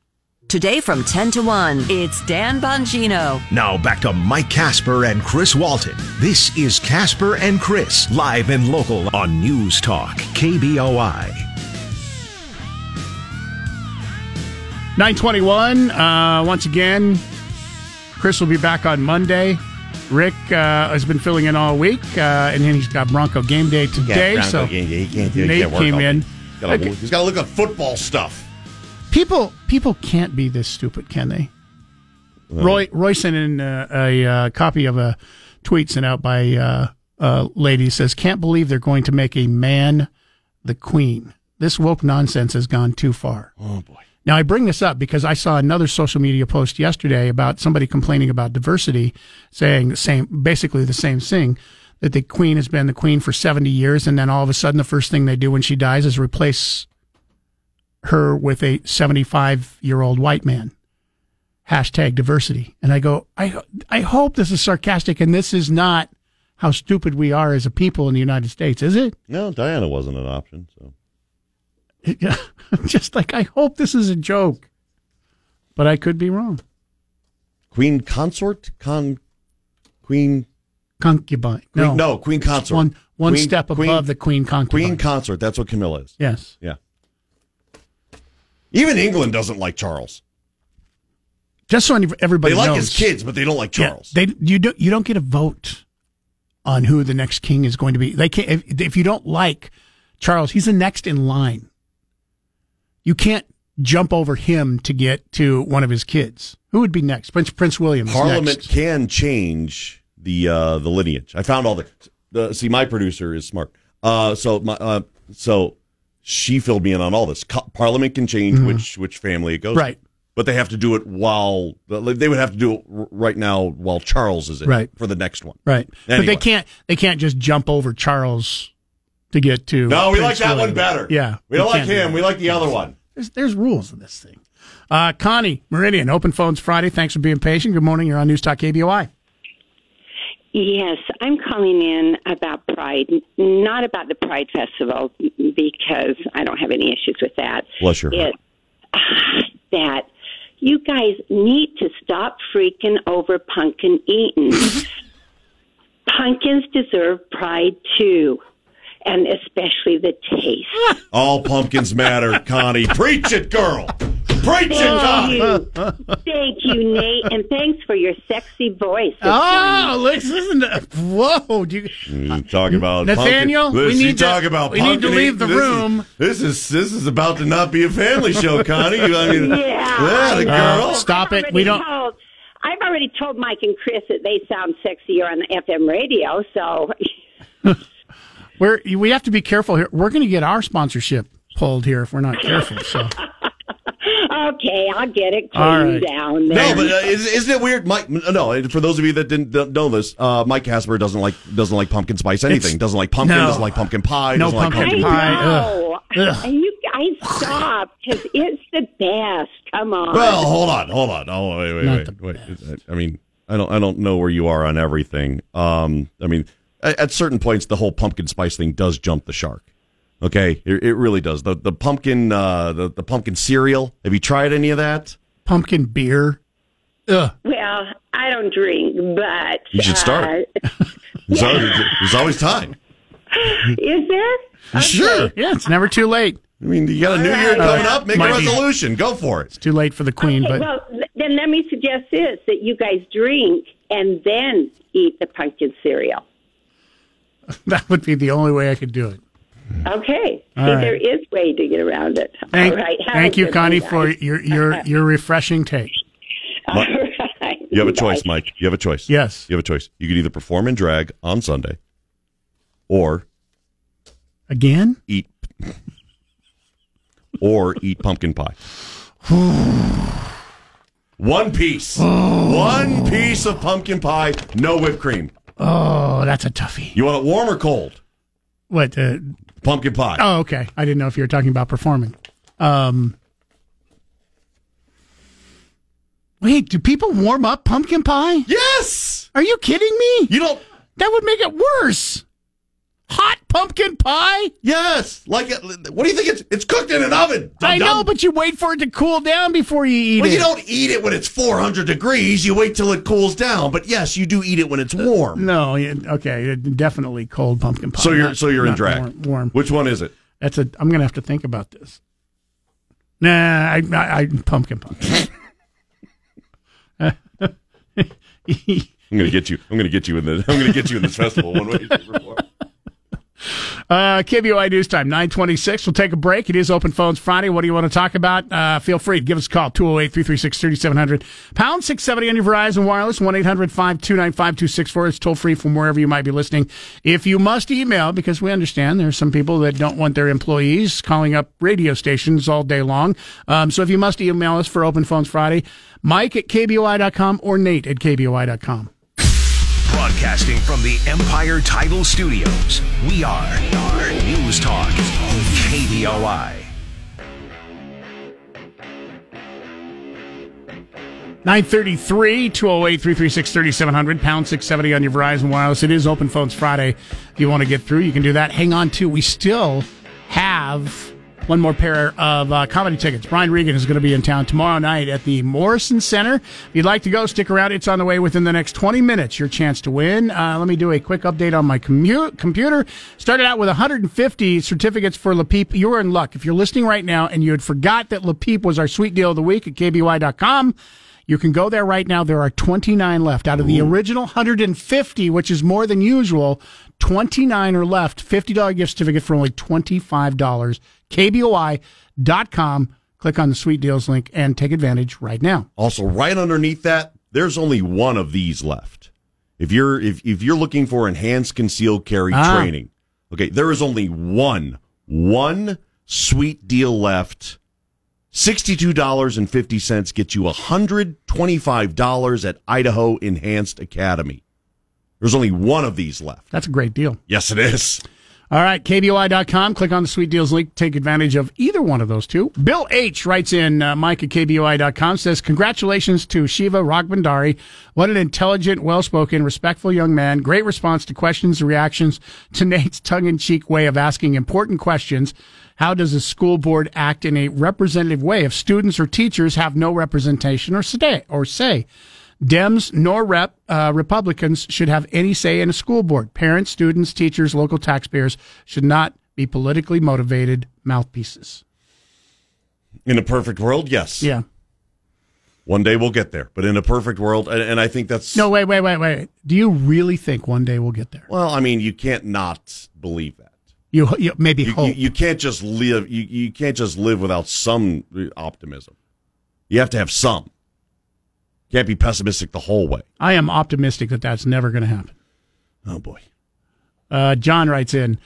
Today from 10 to 1, it's Dan Bongino. Now back to Mike Casper and Chris Walton. This is Casper and Chris, live and local on News Talk, KBOI. 921. Uh, once again, Chris will be back on Monday. Rick uh, has been filling in all week, uh, and then he's got Bronco game day today. Bronco so game day. He can't do it. He Nate can't work came all in. day. He's gotta, he's got to look at football stuff. People, people can't be this stupid, can they? Roy, Roy sent in uh, a uh, copy of a tweet sent out by uh, a lady says, "Can't believe they're going to make a man the queen. This woke nonsense has gone too far." Oh boy. Now I bring this up because I saw another social media post yesterday about somebody complaining about diversity, saying the same, basically the same thing, that the queen has been the queen for 70 years, and then all of a sudden the first thing they do when she dies is replace her with a 75 year old white man. Hashtag diversity. And I go, I, I hope this is sarcastic and this is not how stupid we are as a people in the United States, is it? No, Diana wasn't an option. So <laughs> Just like, I hope this is a joke, but I could be wrong. Queen consort, con, queen, Concubine. queen No. no, queen consort. One, one Queen- step queen- above the queen concubine. Queen consort. That's what Camilla is. Yes. Yeah. Even England doesn't like Charles. Just so everybody they like knows. his kids, but they don't like Charles. Yeah, they you don't you don't get a vote on who the next king is going to be. They can't if, if you don't like Charles, he's the next in line. You can't jump over him to get to one of his kids. Who would be next? Prince Prince William. Parliament next. can change the uh, the lineage. I found all the, the see. My producer is smart. Uh, so my uh, so she filled me in on all this. Co- Parliament can change Mhm. which which family it goes. to. Right. But they have to do it while they would have to do it right now while Charles is in Right. for the next one. Right. But they can't they can't just jump over Charles to get to No, we like that one better. Yeah. we don't like can't do him. We like the other one. There's there's rules in this thing. Uh, Connie Meridian, open phones Friday. Thanks for being patient. Good morning. You're on News Talk KBOI. Yes, I'm calling in about Pride, not about the Pride Festival because I don't have any issues with that. Bless your heart. It, <sighs> that you guys need to stop freaking over pumpkin eating. <laughs> Pumpkins deserve pride too, and especially the taste. All pumpkins matter, Connie. Preach it, girl. Preach it, Thank you. Thank you, Nate, and thanks for your sexy voice. this Oh, listen! to- Whoa! Do you, You talk about Nathaniel, pumpkin. we Listen, you need to- talk about we need to pumpkin leave the eating. This is- room. This is this is about to not be a family show, Connie. I mean, Yeah. the Uh, girl. stop it. We don't. Told, I've already told Mike and Chris that they sound sexier on the FM radio, so <laughs> We're we have to be careful here. We're going to get our sponsorship pulled here if we're not careful. So <laughs> okay, I'll get it All cleaned right. down No, but uh, is, isn't it weird, Mike? No, for those of you that didn't know this, uh, Mike Casper doesn't like doesn't like pumpkin spice anything. It's- doesn't like pumpkin. no. Doesn't like pumpkin pie. No doesn't like pumpkin pumpkin pie. No, Ugh. and you guys stop because it's the best. Come on. Well, hold on, hold on. Oh, wait, wait, Not wait, wait. I mean, I don't, I don't know where you are on everything. Um, I mean, at, at certain points, the whole pumpkin spice thing does jump the shark. Okay, it, it really does. The the pumpkin, uh, the the pumpkin cereal. Have you tried any of that? pumpkin beer. Ugh. Well, I don't drink, but You should start. uh, <laughs> There's, always, there's always time. <laughs> is there? Sure. Yeah, it's never too late. I mean, you got a new year coming up. Make a Might be. resolution. Go for it. It's too late for the queen, Okay, but well, then let me suggest this: that you guys drink and then eat the pumpkin cereal. <laughs> that would be the only way I could do it. Okay. All See, right. there is way to get around it. Thank, All right. Have thank you, Connie, one, for your your <laughs> your refreshing take. All right. You have a Bye. choice, Mike. You have a choice. Yes. You have a choice. You could either perform in drag on Sunday, or Again? eat, <laughs> or eat pumpkin pie. <sighs> One piece. One piece of pumpkin pie, no whipped cream. Oh, that's a toughie. You want it warm or cold? What? Uh, Pumpkin pie. oh, okay. I didn't know if you were talking about performing. Um, wait, do people warm up pumpkin pie? Yes. Are you kidding me? You don't. That would make it worse. Hot pumpkin pie? Yes. Like, it- what do you think? It's it's cooked in an oven. I dum-dum. know, but you wait for it to cool down before you eat Well, it. you don't eat it when it's 400 degrees. You wait till it cools down. But yes, you do eat it when it's uh, warm. No, okay, definitely cold pumpkin pie. So you're not- so you're in drag. Warm, warm. Which one is it? That's a. I'm gonna have to think about this. Nah, I, I, I pumpkin pie. <laughs> I'm gonna get you. I'm gonna get you in the. I'm gonna get you in this festival one way. Uh, KBOI News Time, 926. We'll take a break. It is Open Phones Friday. What do you want to talk about? Uh, feel free to give us a call, 208-336-3700. Pound 670 on your Verizon Wireless, 1-800-529-5264. It's toll free from wherever you might be listening. If you must email, because we understand there's some people that don't want their employees calling up radio stations all day long. Um, so if you must email us for Open Phones Friday, Mike at KBOI.com or Nate at KBOI.com. Broadcasting from the Empire Title Studios, we are, News Talk, KBOI. 933 208 336 3700 pound 670 on your Verizon Wireless. It is Open Phones Friday. If you want to get through, you can do that. Hang on to. We still have one more pair of uh, comedy tickets. Brian Regan is going to be in town tomorrow night at the Morrison Center. If you'd like to go, stick around. It's on the way within the next 20 minutes. Your chance to win. Uh, let me do a quick update on my commu- computer. Started out with 150 certificates for Le Peep. You are in luck. If you're listening right now and you had forgot that Le Peep was our sweet deal of the week at KBOI.com, you can go there right now. There are 29 left out of the original 150, which is more than usual. 29 are left. $50 gift certificate for only $25. KBOI.com. Click on the sweet deals link and take advantage right now. Also, right underneath that, there's only one of these left. If you're if if you're looking for enhanced concealed carry Ah. training, okay, there is only one one sweet deal left. Sixty-two dollars and fifty cents gets you hundred twenty-five dollars at Idaho Enhanced Academy. There's only one of these left. That's a great deal. Yes, it is. All right, KBOI.com. Click on the Sweet Deals link. Take advantage of either one of those two. Bill H. writes in, uh, Mike at KBOI.com says, Congratulations to Shiva Rajbhandari. What an intelligent, well spoken, respectful young man. Great response to questions and reactions to Nate's tongue in cheek way of asking important questions. How does a school board act in a representative way if students or teachers have no representation or say? Dems nor rep uh, Republicans should have any say in a school board. Parents, students, teachers, local taxpayers should not be politically motivated mouthpieces. In a perfect world, yes. Yeah. One day we'll get there, but in a perfect world, and, and I think that's No, wait, wait, wait, wait. Do you really think one day we'll get there? well. I mean, you can't not believe that. You, you maybe You, hope. you, you can't just live. You, you can't just live without some optimism. You have to have some. Can't be pessimistic the whole way. I am optimistic that that's never going to happen. Oh boy. Uh, John writes in,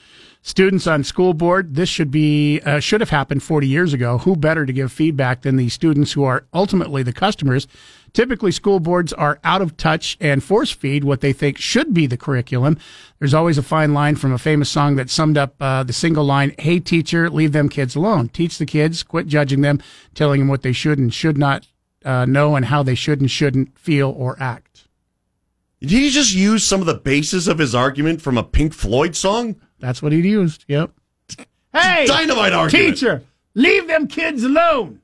students on school board. This should be uh, should have happened 40 years ago. Who better to give feedback than the students who are ultimately the customers? Typically, school boards are out of touch and force feed what they think should be the curriculum. There's always a fine line from a famous song that summed up uh, the single line, "Hey teacher, leave them kids alone. Teach the kids, quit judging them, telling them what they should and should not uh, know and how they should and shouldn't feel or act." Did he just use some of the basis of his argument from a Pink Floyd song? That's what he used. Yep. Hey, Dynamite argument. teacher, leave them kids alone.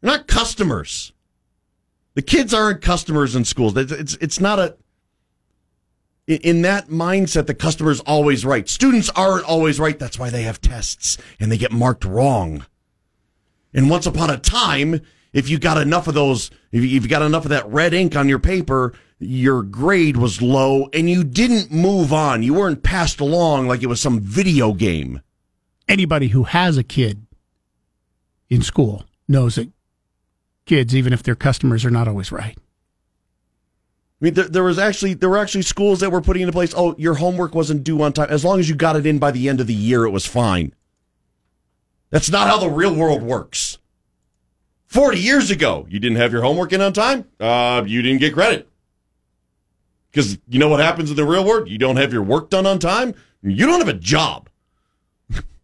They're not customers. The kids aren't customers in schools. It's it's, it's not a. in- In that mindset, the customer's always right. Students aren't always right. That's why they have tests and they get marked wrong. And once upon a time, if you got enough of those, if you got enough of that red ink on your paper, your grade was low and you didn't move on. You weren't passed along like it was some video game. Anybody who has a kid in school knows that kids, even if their customers, are not always right. I mean, there, there was actually there were actually schools that were putting into place. Oh, your homework wasn't due on time. As long as you got it in by the end of the year, it was fine. That's not how the real world works. Forty years ago, you didn't have your homework in on time. Uh, you didn't get credit because you know what happens in the real world. You don't have your work done on time. You don't have a job.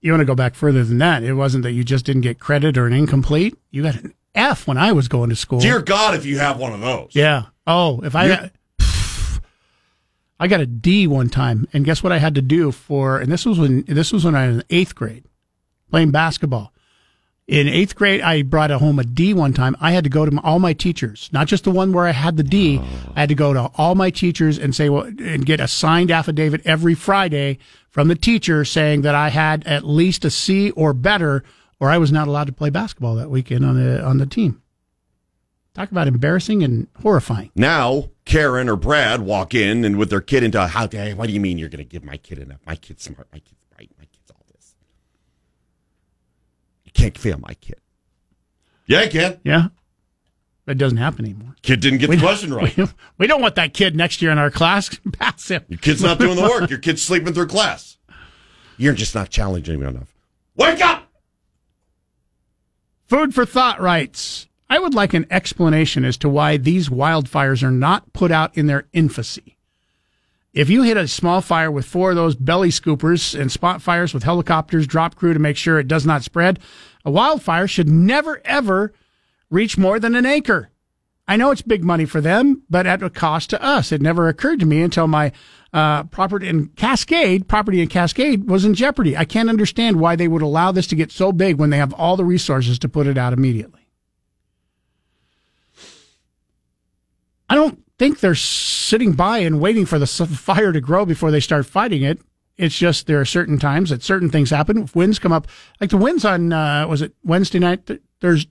You want to go back further than that. It wasn't that you just didn't get credit or an incomplete. You got an F when I was going to school. Dear God, if you have one of those. Yeah. Oh, if I You're- <sighs> I got a D one time, and guess what I had to do for? And this was when this was when I was in eighth grade, playing basketball. In eighth grade, I brought home a D one time. I had to go to my, all my teachers, not just the one where I had the D. Oh. I had to go to all my teachers and say, well, and get a signed affidavit every Friday from the teacher saying that I had at least a C or better, or I was not allowed to play basketball that weekend on the on the team. Talk about embarrassing and horrifying. Now, Karen or Brad walk in and with their kid into how? Hey, what do you mean you're going to give my kid enough? My kid's smart. My. My kid's all this. You can't fail my kid. Yeah, I can. Yeah. That doesn't happen anymore. Kid didn't get the question right. We, <laughs> we don't want that kid next year in our class. Pass him. Your kid's not doing the <laughs> work. Your kid's sleeping through class. You're just not challenging me enough. Wake up! Food for Thought writes I would like an explanation as to why these wildfires are not put out in their infancy. If you hit a small fire with four of those belly scoopers and spot fires with helicopters, drop crew to make sure it does not spread, a wildfire should never, ever reach more than an acre. I know it's big money for them, but at a cost to us. It never occurred to me until my uh, property in Cascade, property in Cascade, was in jeopardy. I can't understand why they would allow this to get so big when they have all the resources to put it out immediately. I don't think they're sitting by and waiting for the <laughs> fire to grow before they start fighting it. It's just there are certain times that certain things happen. If winds come up, like the winds on uh, was it Wednesday night, th- Thursday,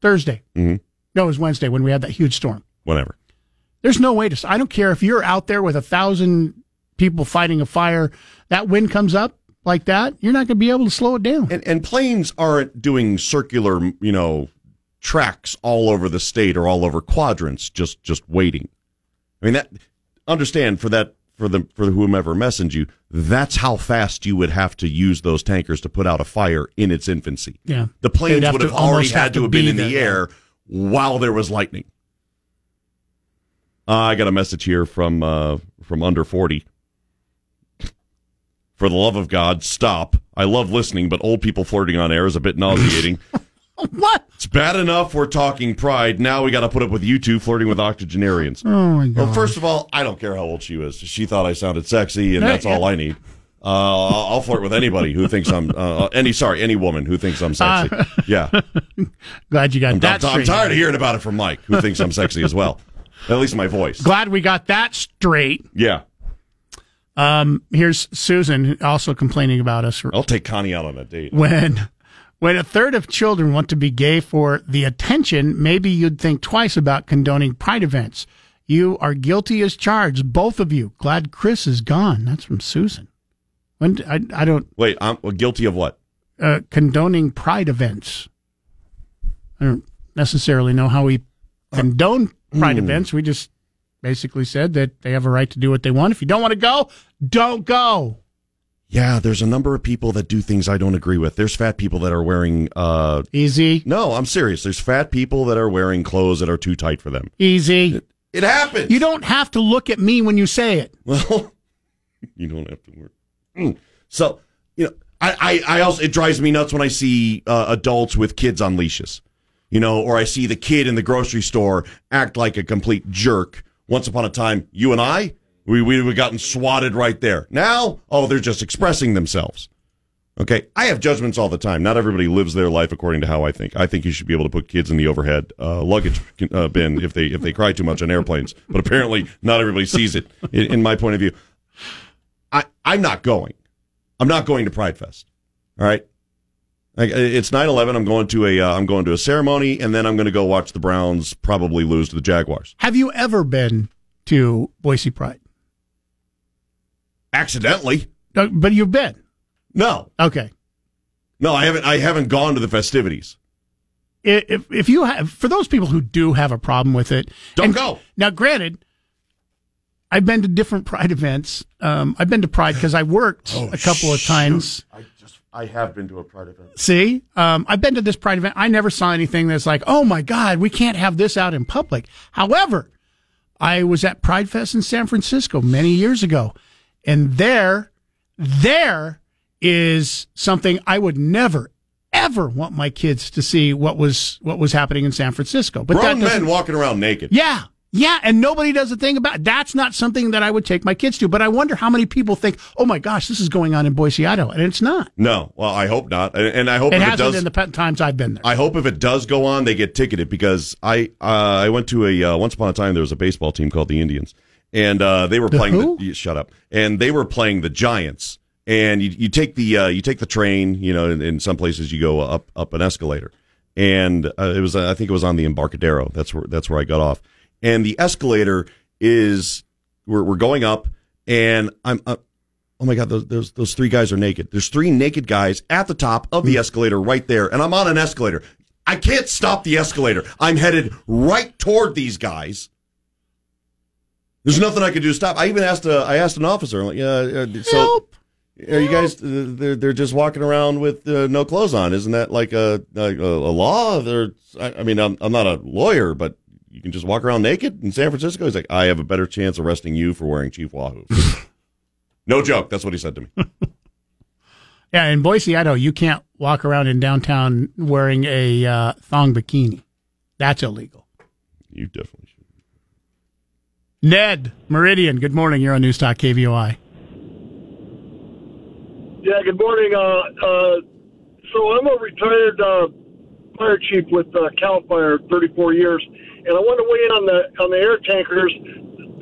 Thursday. Mhm. No, it was Wednesday when we had that huge storm. Whatever. There's no way to. I don't care if you're out there with a thousand people fighting a fire. That wind comes up like that, you're not going to be able to slow it down. And, and planes aren't doing circular, you know, tracks all over the state or all over quadrants, just just waiting. I mean that. Understand for that for the for whomever messaged you, that's how fast you would have to use those tankers to put out a fire in its infancy. Yeah. The planes have would have already had have to have been be in the there, air while there was lightning. Uh, I got a message here from uh, from under forty. For the love of God, stop. I love listening, but old people flirting on air is a bit nauseating. <laughs> <laughs> what? It's bad enough we're talking pride. Now we got to put up with you two flirting with octogenarians. Oh my god! Well, first of all, I don't care how old she was. She thought I sounded sexy, and that's all I need. Uh, I'll, I'll flirt with anybody who thinks I'm uh, any sorry any woman who thinks I'm sexy. Uh, <laughs> yeah, Glad you got I'm, that. I'm- I'm tired of hearing about it from Mike, who thinks I'm sexy as well. At least my voice. Glad we got that straight. Yeah, Um, here's Susan also complaining about us I'll take Connie out on a date. when When a third of children want to be gay for the attention, maybe you'd think twice about condoning pride events. You are guilty as charged, both of you. Glad Chris is gone. That's from Susan. When I, I don't Wait, I'm guilty of what? uh, condoning pride events. I don't necessarily know how we condone pride hmm. events. We just basically said that they have a right to do what they want. If you don't want to go, don't go. Yeah, there's a number of people that do things I don't agree with. There's fat people that are wearing uh easy. No, I'm serious. There's fat people that are wearing clothes that are too tight for them. Easy. It, it happens. You don't have to look at me when you say it. Well, <laughs> you don't have to work. Mm. So, you know, I, I, I also, it drives me nuts when I see uh, adults with kids on leashes, you know, or I see the kid in the grocery store act like a complete jerk. Once upon a time, you and I, we, we have gotten swatted right there. Now, oh, they're just expressing themselves. Okay. I have judgments all the time. Not everybody lives their life according to how I think. I think you should be able to put kids in the overhead uh, luggage uh, bin if they if they cry too much on airplanes. But apparently, not everybody sees it. In, in my point of view, I I'm not going. I'm not going to Pride Fest. All right. It's 9/11. I'm going to a uh, I'm going to a ceremony, and then I'm going to go watch the Browns probably lose to the Jaguars. Have you ever been to Boise Pride? Accidentally. Uh, but you've been. No. Okay. No, I haven't. I haven't gone to the festivities. If if you have for those people who do have a problem with it, don't and- go. Now, granted, I've been to different Pride events. Um, I've been to Pride because I worked Oh, a couple of times. I just I have been to a Pride event. See, um, I've been to this Pride event. I never saw anything that's like, oh my God, we can't have this out in public. However, I was at Pride Fest in San Francisco many years ago, and there, there is something I would never, ever want my kids to see what was what was happening in San Francisco. But Grown men walking around naked. yeah. Yeah, and nobody does a thing about it. That's not something that I would take my kids to. But I wonder how many people think, "Oh my gosh, this is going on in Boise, Idaho," and it's not. No. Well, I hope not. And, and I hope it hasn't does. in the times I've been there. I hope if it does go on, they get ticketed because I uh, I went to a uh, once upon a time there was a baseball team called the Indians and uh, they were The playing who? the shut up and they were playing the Giants and you, you take the uh, you take the train you know in, in some places you go up up an escalator and uh, it was I think it was on the Embarcadero that's where that's where I got off and the escalator is we're we're going up and I'm. Uh, Oh my God! Those, those those three guys are naked. There's three naked guys at the top of the escalator right there, and I'm on an escalator. I can't stop the escalator. I'm headed right toward these guys. There's nothing I could do to stop. I even asked a, I asked an officer, I'm like, yeah, uh, so are you guys? Uh, they're they're just walking around with uh, no clothes on. Isn't that like a a, a law? They're, I, I mean, I'm I'm not a lawyer, but you can just walk around naked in San Francisco. He's like, I have a better chance arresting you for wearing Chief Wahoo. <laughs> no joke. That's what he said to me. <laughs> Yeah, in Boise, Idaho, you can't walk around in downtown wearing a uh, thong bikini. That's illegal. You definitely should. Ned Meridian, good morning. You're on News Talk KBOI. Yeah, good morning. Uh, uh, so I'm a retired uh, fire chief with uh, Cal Fire, 34 years, and I want to weigh in on the on the air tankers.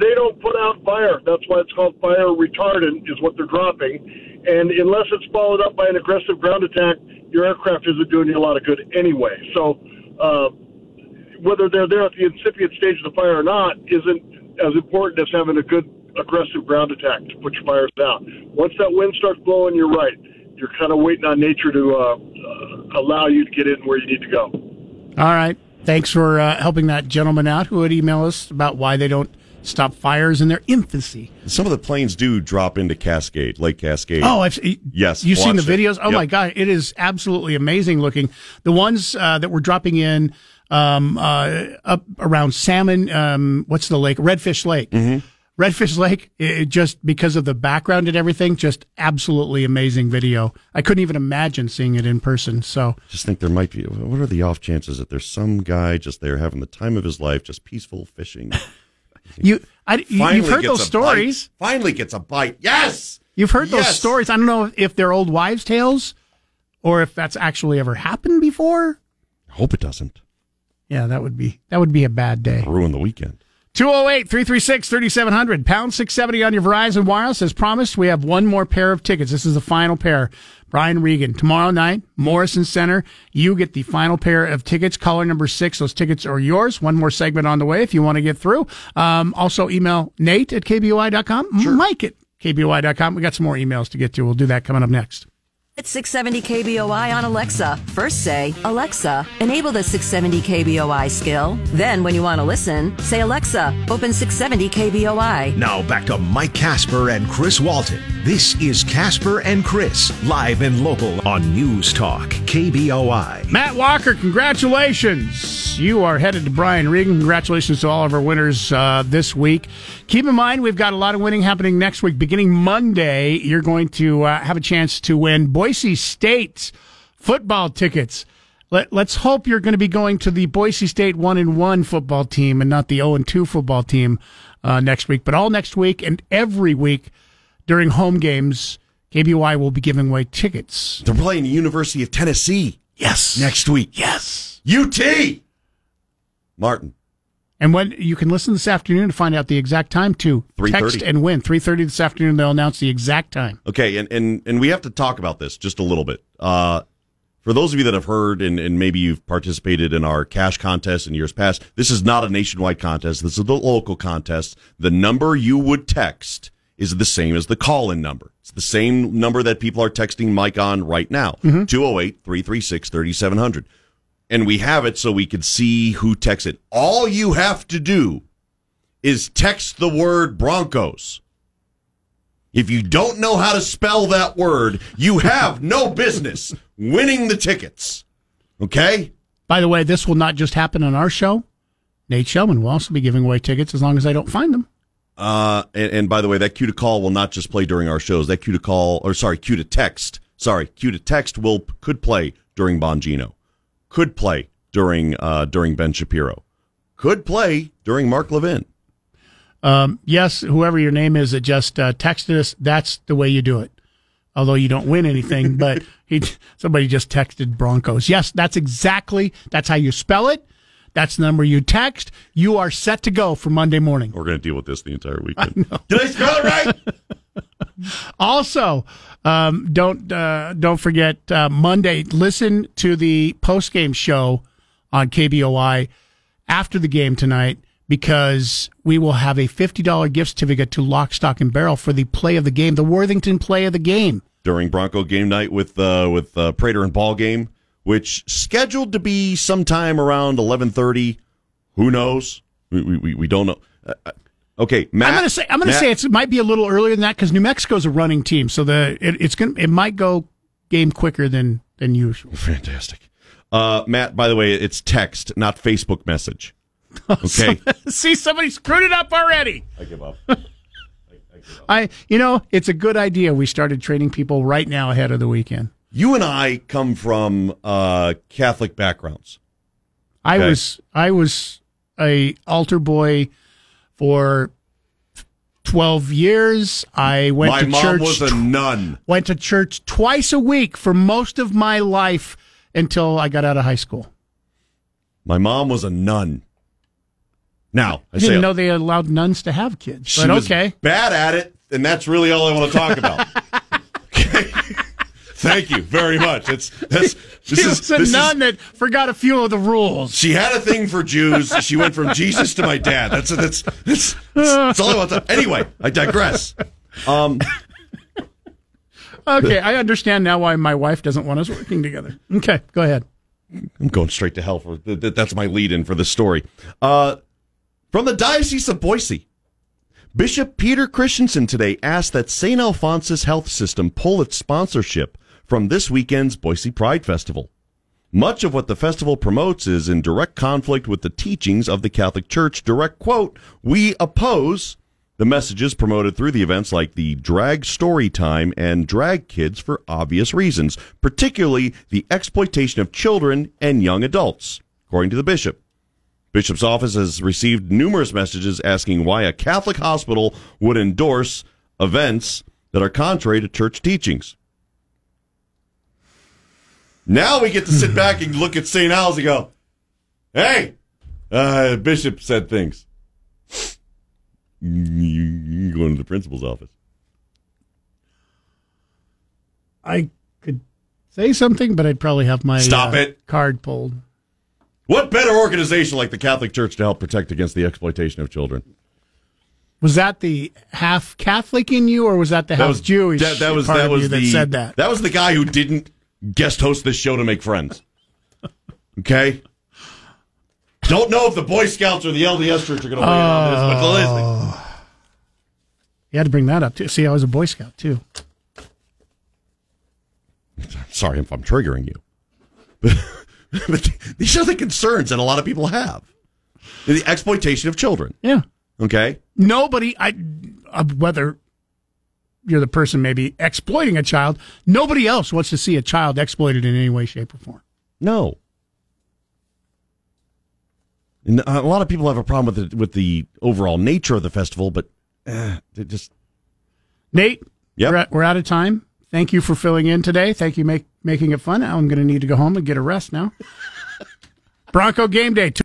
They don't put out fire. That's why it's called fire retardant, is what they're dropping. And unless it's followed up by an aggressive ground attack, your aircraft isn't doing you a lot of good anyway. So uh, whether they're there at the incipient stage of the fire or not isn't as important as having a good aggressive ground attack to put your fires out. Once that wind starts blowing, you're right. You're kind of waiting on nature to uh, uh, allow you to get in where you need to go. All right. Thanks for uh, helping that gentleman out who would email us about why they don't stop fires in their infancy. Some of the planes do drop into Cascade, Lake Cascade. Oh, I've yes. You've seen the watched it. videos? Oh Yep. my god, it is absolutely amazing looking. The ones uh, that were dropping in um, uh, up around Salmon, um, what's the lake? Redfish Lake. Mm-hmm. Redfish Lake, it, just because of the background and everything, just absolutely amazing video. I couldn't even imagine seeing it in person. So Just think there might be. What are the off chances that there's some guy just there having the time of his life, just peaceful fishing? <laughs> you, I, you've heard those stories. bite. Finally gets a bite. Yes. You've heard those stories. I don't know if they're old wives' tales or if that's actually ever happened before. I hope it doesn't Yeah, that would be that would be a bad day. ruin the weekend. 208 336 3700, pound 670 on your Verizon Wireless. As promised, we have one more pair of tickets. This is the final pair. Brian Regan, tomorrow night, Morrison Center. You get the final pair of tickets. Caller number six. Those tickets are yours. One more segment on the way if you want to get through. Um, also, email Nate at KBOI.com, Mike at KBOI.com. We got some more emails to get to. We'll do that coming up next. It's 670 KBOI on Alexa. First say, Alexa, enable the 670 KBOI skill. Then, when you want to listen, say, Alexa, open 670 KBOI. Now back to Mike Casper and Chris Walton. This is Casper and Chris, live and local on News Talk, KBOI. Matt Walker, congratulations. You are headed to Brian Regan. Congratulations to all of our winners uh, this week. Keep in mind, we've got a lot of winning happening next week. Beginning Monday, you're going to uh, have a chance to win Boise State's football tickets. Let, let's hope you're going to be going to the Boise State 1 and 1 football team and not the 0 and 2 football team uh, next week. But all next week and every week during home games, KBY will be giving away tickets. They're playing the University of Tennessee. Yes. Next week. Yes. UT. Martin. And when you can listen this afternoon to find out the exact time to text and win. 3.30 this afternoon, they'll announce the exact time. Okay, and, and, and we have to talk about this just a little bit. Uh, for those of you that have heard and, and maybe you've participated in our cash contest in years past, this is not a nationwide contest. This is the local contest. The number you would text is the same as the call in number. It's the same number that people are texting Mike on right now 208 336 3700. And we have it so we can see who texted. All you have to do is text the word Broncos. If you don't know how to spell that word, you have no business winning the tickets. Okay? By the way, this will not just happen on our show. Nate Shellman will also be giving away tickets as long as I don't find them. Uh, and, and by the way, that cue to call will not just play during our shows. That cue to call, or sorry, cue to text. Sorry, cue to text will could play during Bongino, could play during uh, during Ben Shapiro, could play during Mark Levin. Um, yes, whoever your name is that just uh, texted us, that's the way you do it. Although you don't win anything, <laughs> but he somebody just texted Broncos. Yes, that's exactly that's how you spell it. That's the number you text. You are set to go for Monday morning. We're going to deal with this the entire weekend. Did I spell it right? <laughs> Also, um, don't uh, don't forget uh, Monday. Listen to the post game show on KBOI after the game tonight because we will have a fifty dollar gift certificate to Lock, Stock, and Barrel for the play of the game, the Worthington play of the game. during Bronco game night with uh, with uh, Prater and Ball game, which scheduled to be sometime around eleven thirty. Who knows? We we, we don't know. Uh, uh, okay, Matt. I'm gonna say I'm gonna Matt- say it's, it might be a little earlier than that because New Mexico's a running team, so the it, it's gonna it might go game quicker than than usual. <laughs> Fantastic. Uh, Matt, by the way, it's text, not Facebook message. <laughs> Okay. <laughs> See, somebody screwed it up already. I give up. I, you know, it's a good idea. We started training people right now ahead of the weekend. You and I come from uh, Catholic backgrounds. I Okay. was, I was a altar boy for twelve years. I went My to mom church. was a nun. Went to church twice a week for most of my life until I got out of high school. My mom was a nun. Now, I I didn't know they allowed nuns to have kids. she But was okay. bad at it, and that's really all I want to talk about. <laughs> Thank you very much. It's that's <laughs> She this was is a this nun that forgot a few of the rules. She had a thing for Jews. She went from Jesus to my dad. That's that's that's, that's all I want to. Anyway, I digress. Um, Okay, I understand now why my wife doesn't want us working together. Okay, go ahead. I'm going straight to hell for th- th- that's my lead in for this story. Uh, from the Diocese of Boise, Bishop Peter Christensen today asked that St. Alphonsus Health System pull its sponsorship from this weekend's Boise Pride Festival. Much of what the festival promotes is in direct conflict with the teachings of the Catholic Church. Direct quote, we oppose the messages promoted through the events like the drag story time and drag kids for obvious reasons, particularly the exploitation of children and young adults, according to the bishop. Bishop's office has received numerous messages asking why a Catholic hospital would endorse events that are contrary to church teachings. Now we get to sit back and look at St. Al's and go, hey, uh, Bishop said things. You, go into the principal's office. I could say something, but I'd probably have my Stop uh, it. card pulled. What better organization like the Catholic Church to help protect against the exploitation of children? Was that the half Catholic in you, or was that the half Jewish That, that was that was the that said that? That was the guy who didn't guest host this show to make friends. Okay. Don't know if the Boy Scouts or the LDS Church are going to weigh in on this, but listen. You had to bring that up too. See, I was a Boy Scout too. <laughs> Sorry if I'm triggering you, but, <laughs> but these are the concerns that a lot of people have: the exploitation of children. Yeah. Okay. Nobody, I uh, whether you're the person maybe exploiting a child, nobody else wants to see a child exploited in any way, shape, or form. No. And a lot of people have a problem with the, with the overall nature of the festival, but eh, it just Nate, Yep. we're, at, we're out of time. Thank you for filling in today. Thank you make making it fun. Now I'm going to need to go home and get a rest now. <laughs> Bronco game day.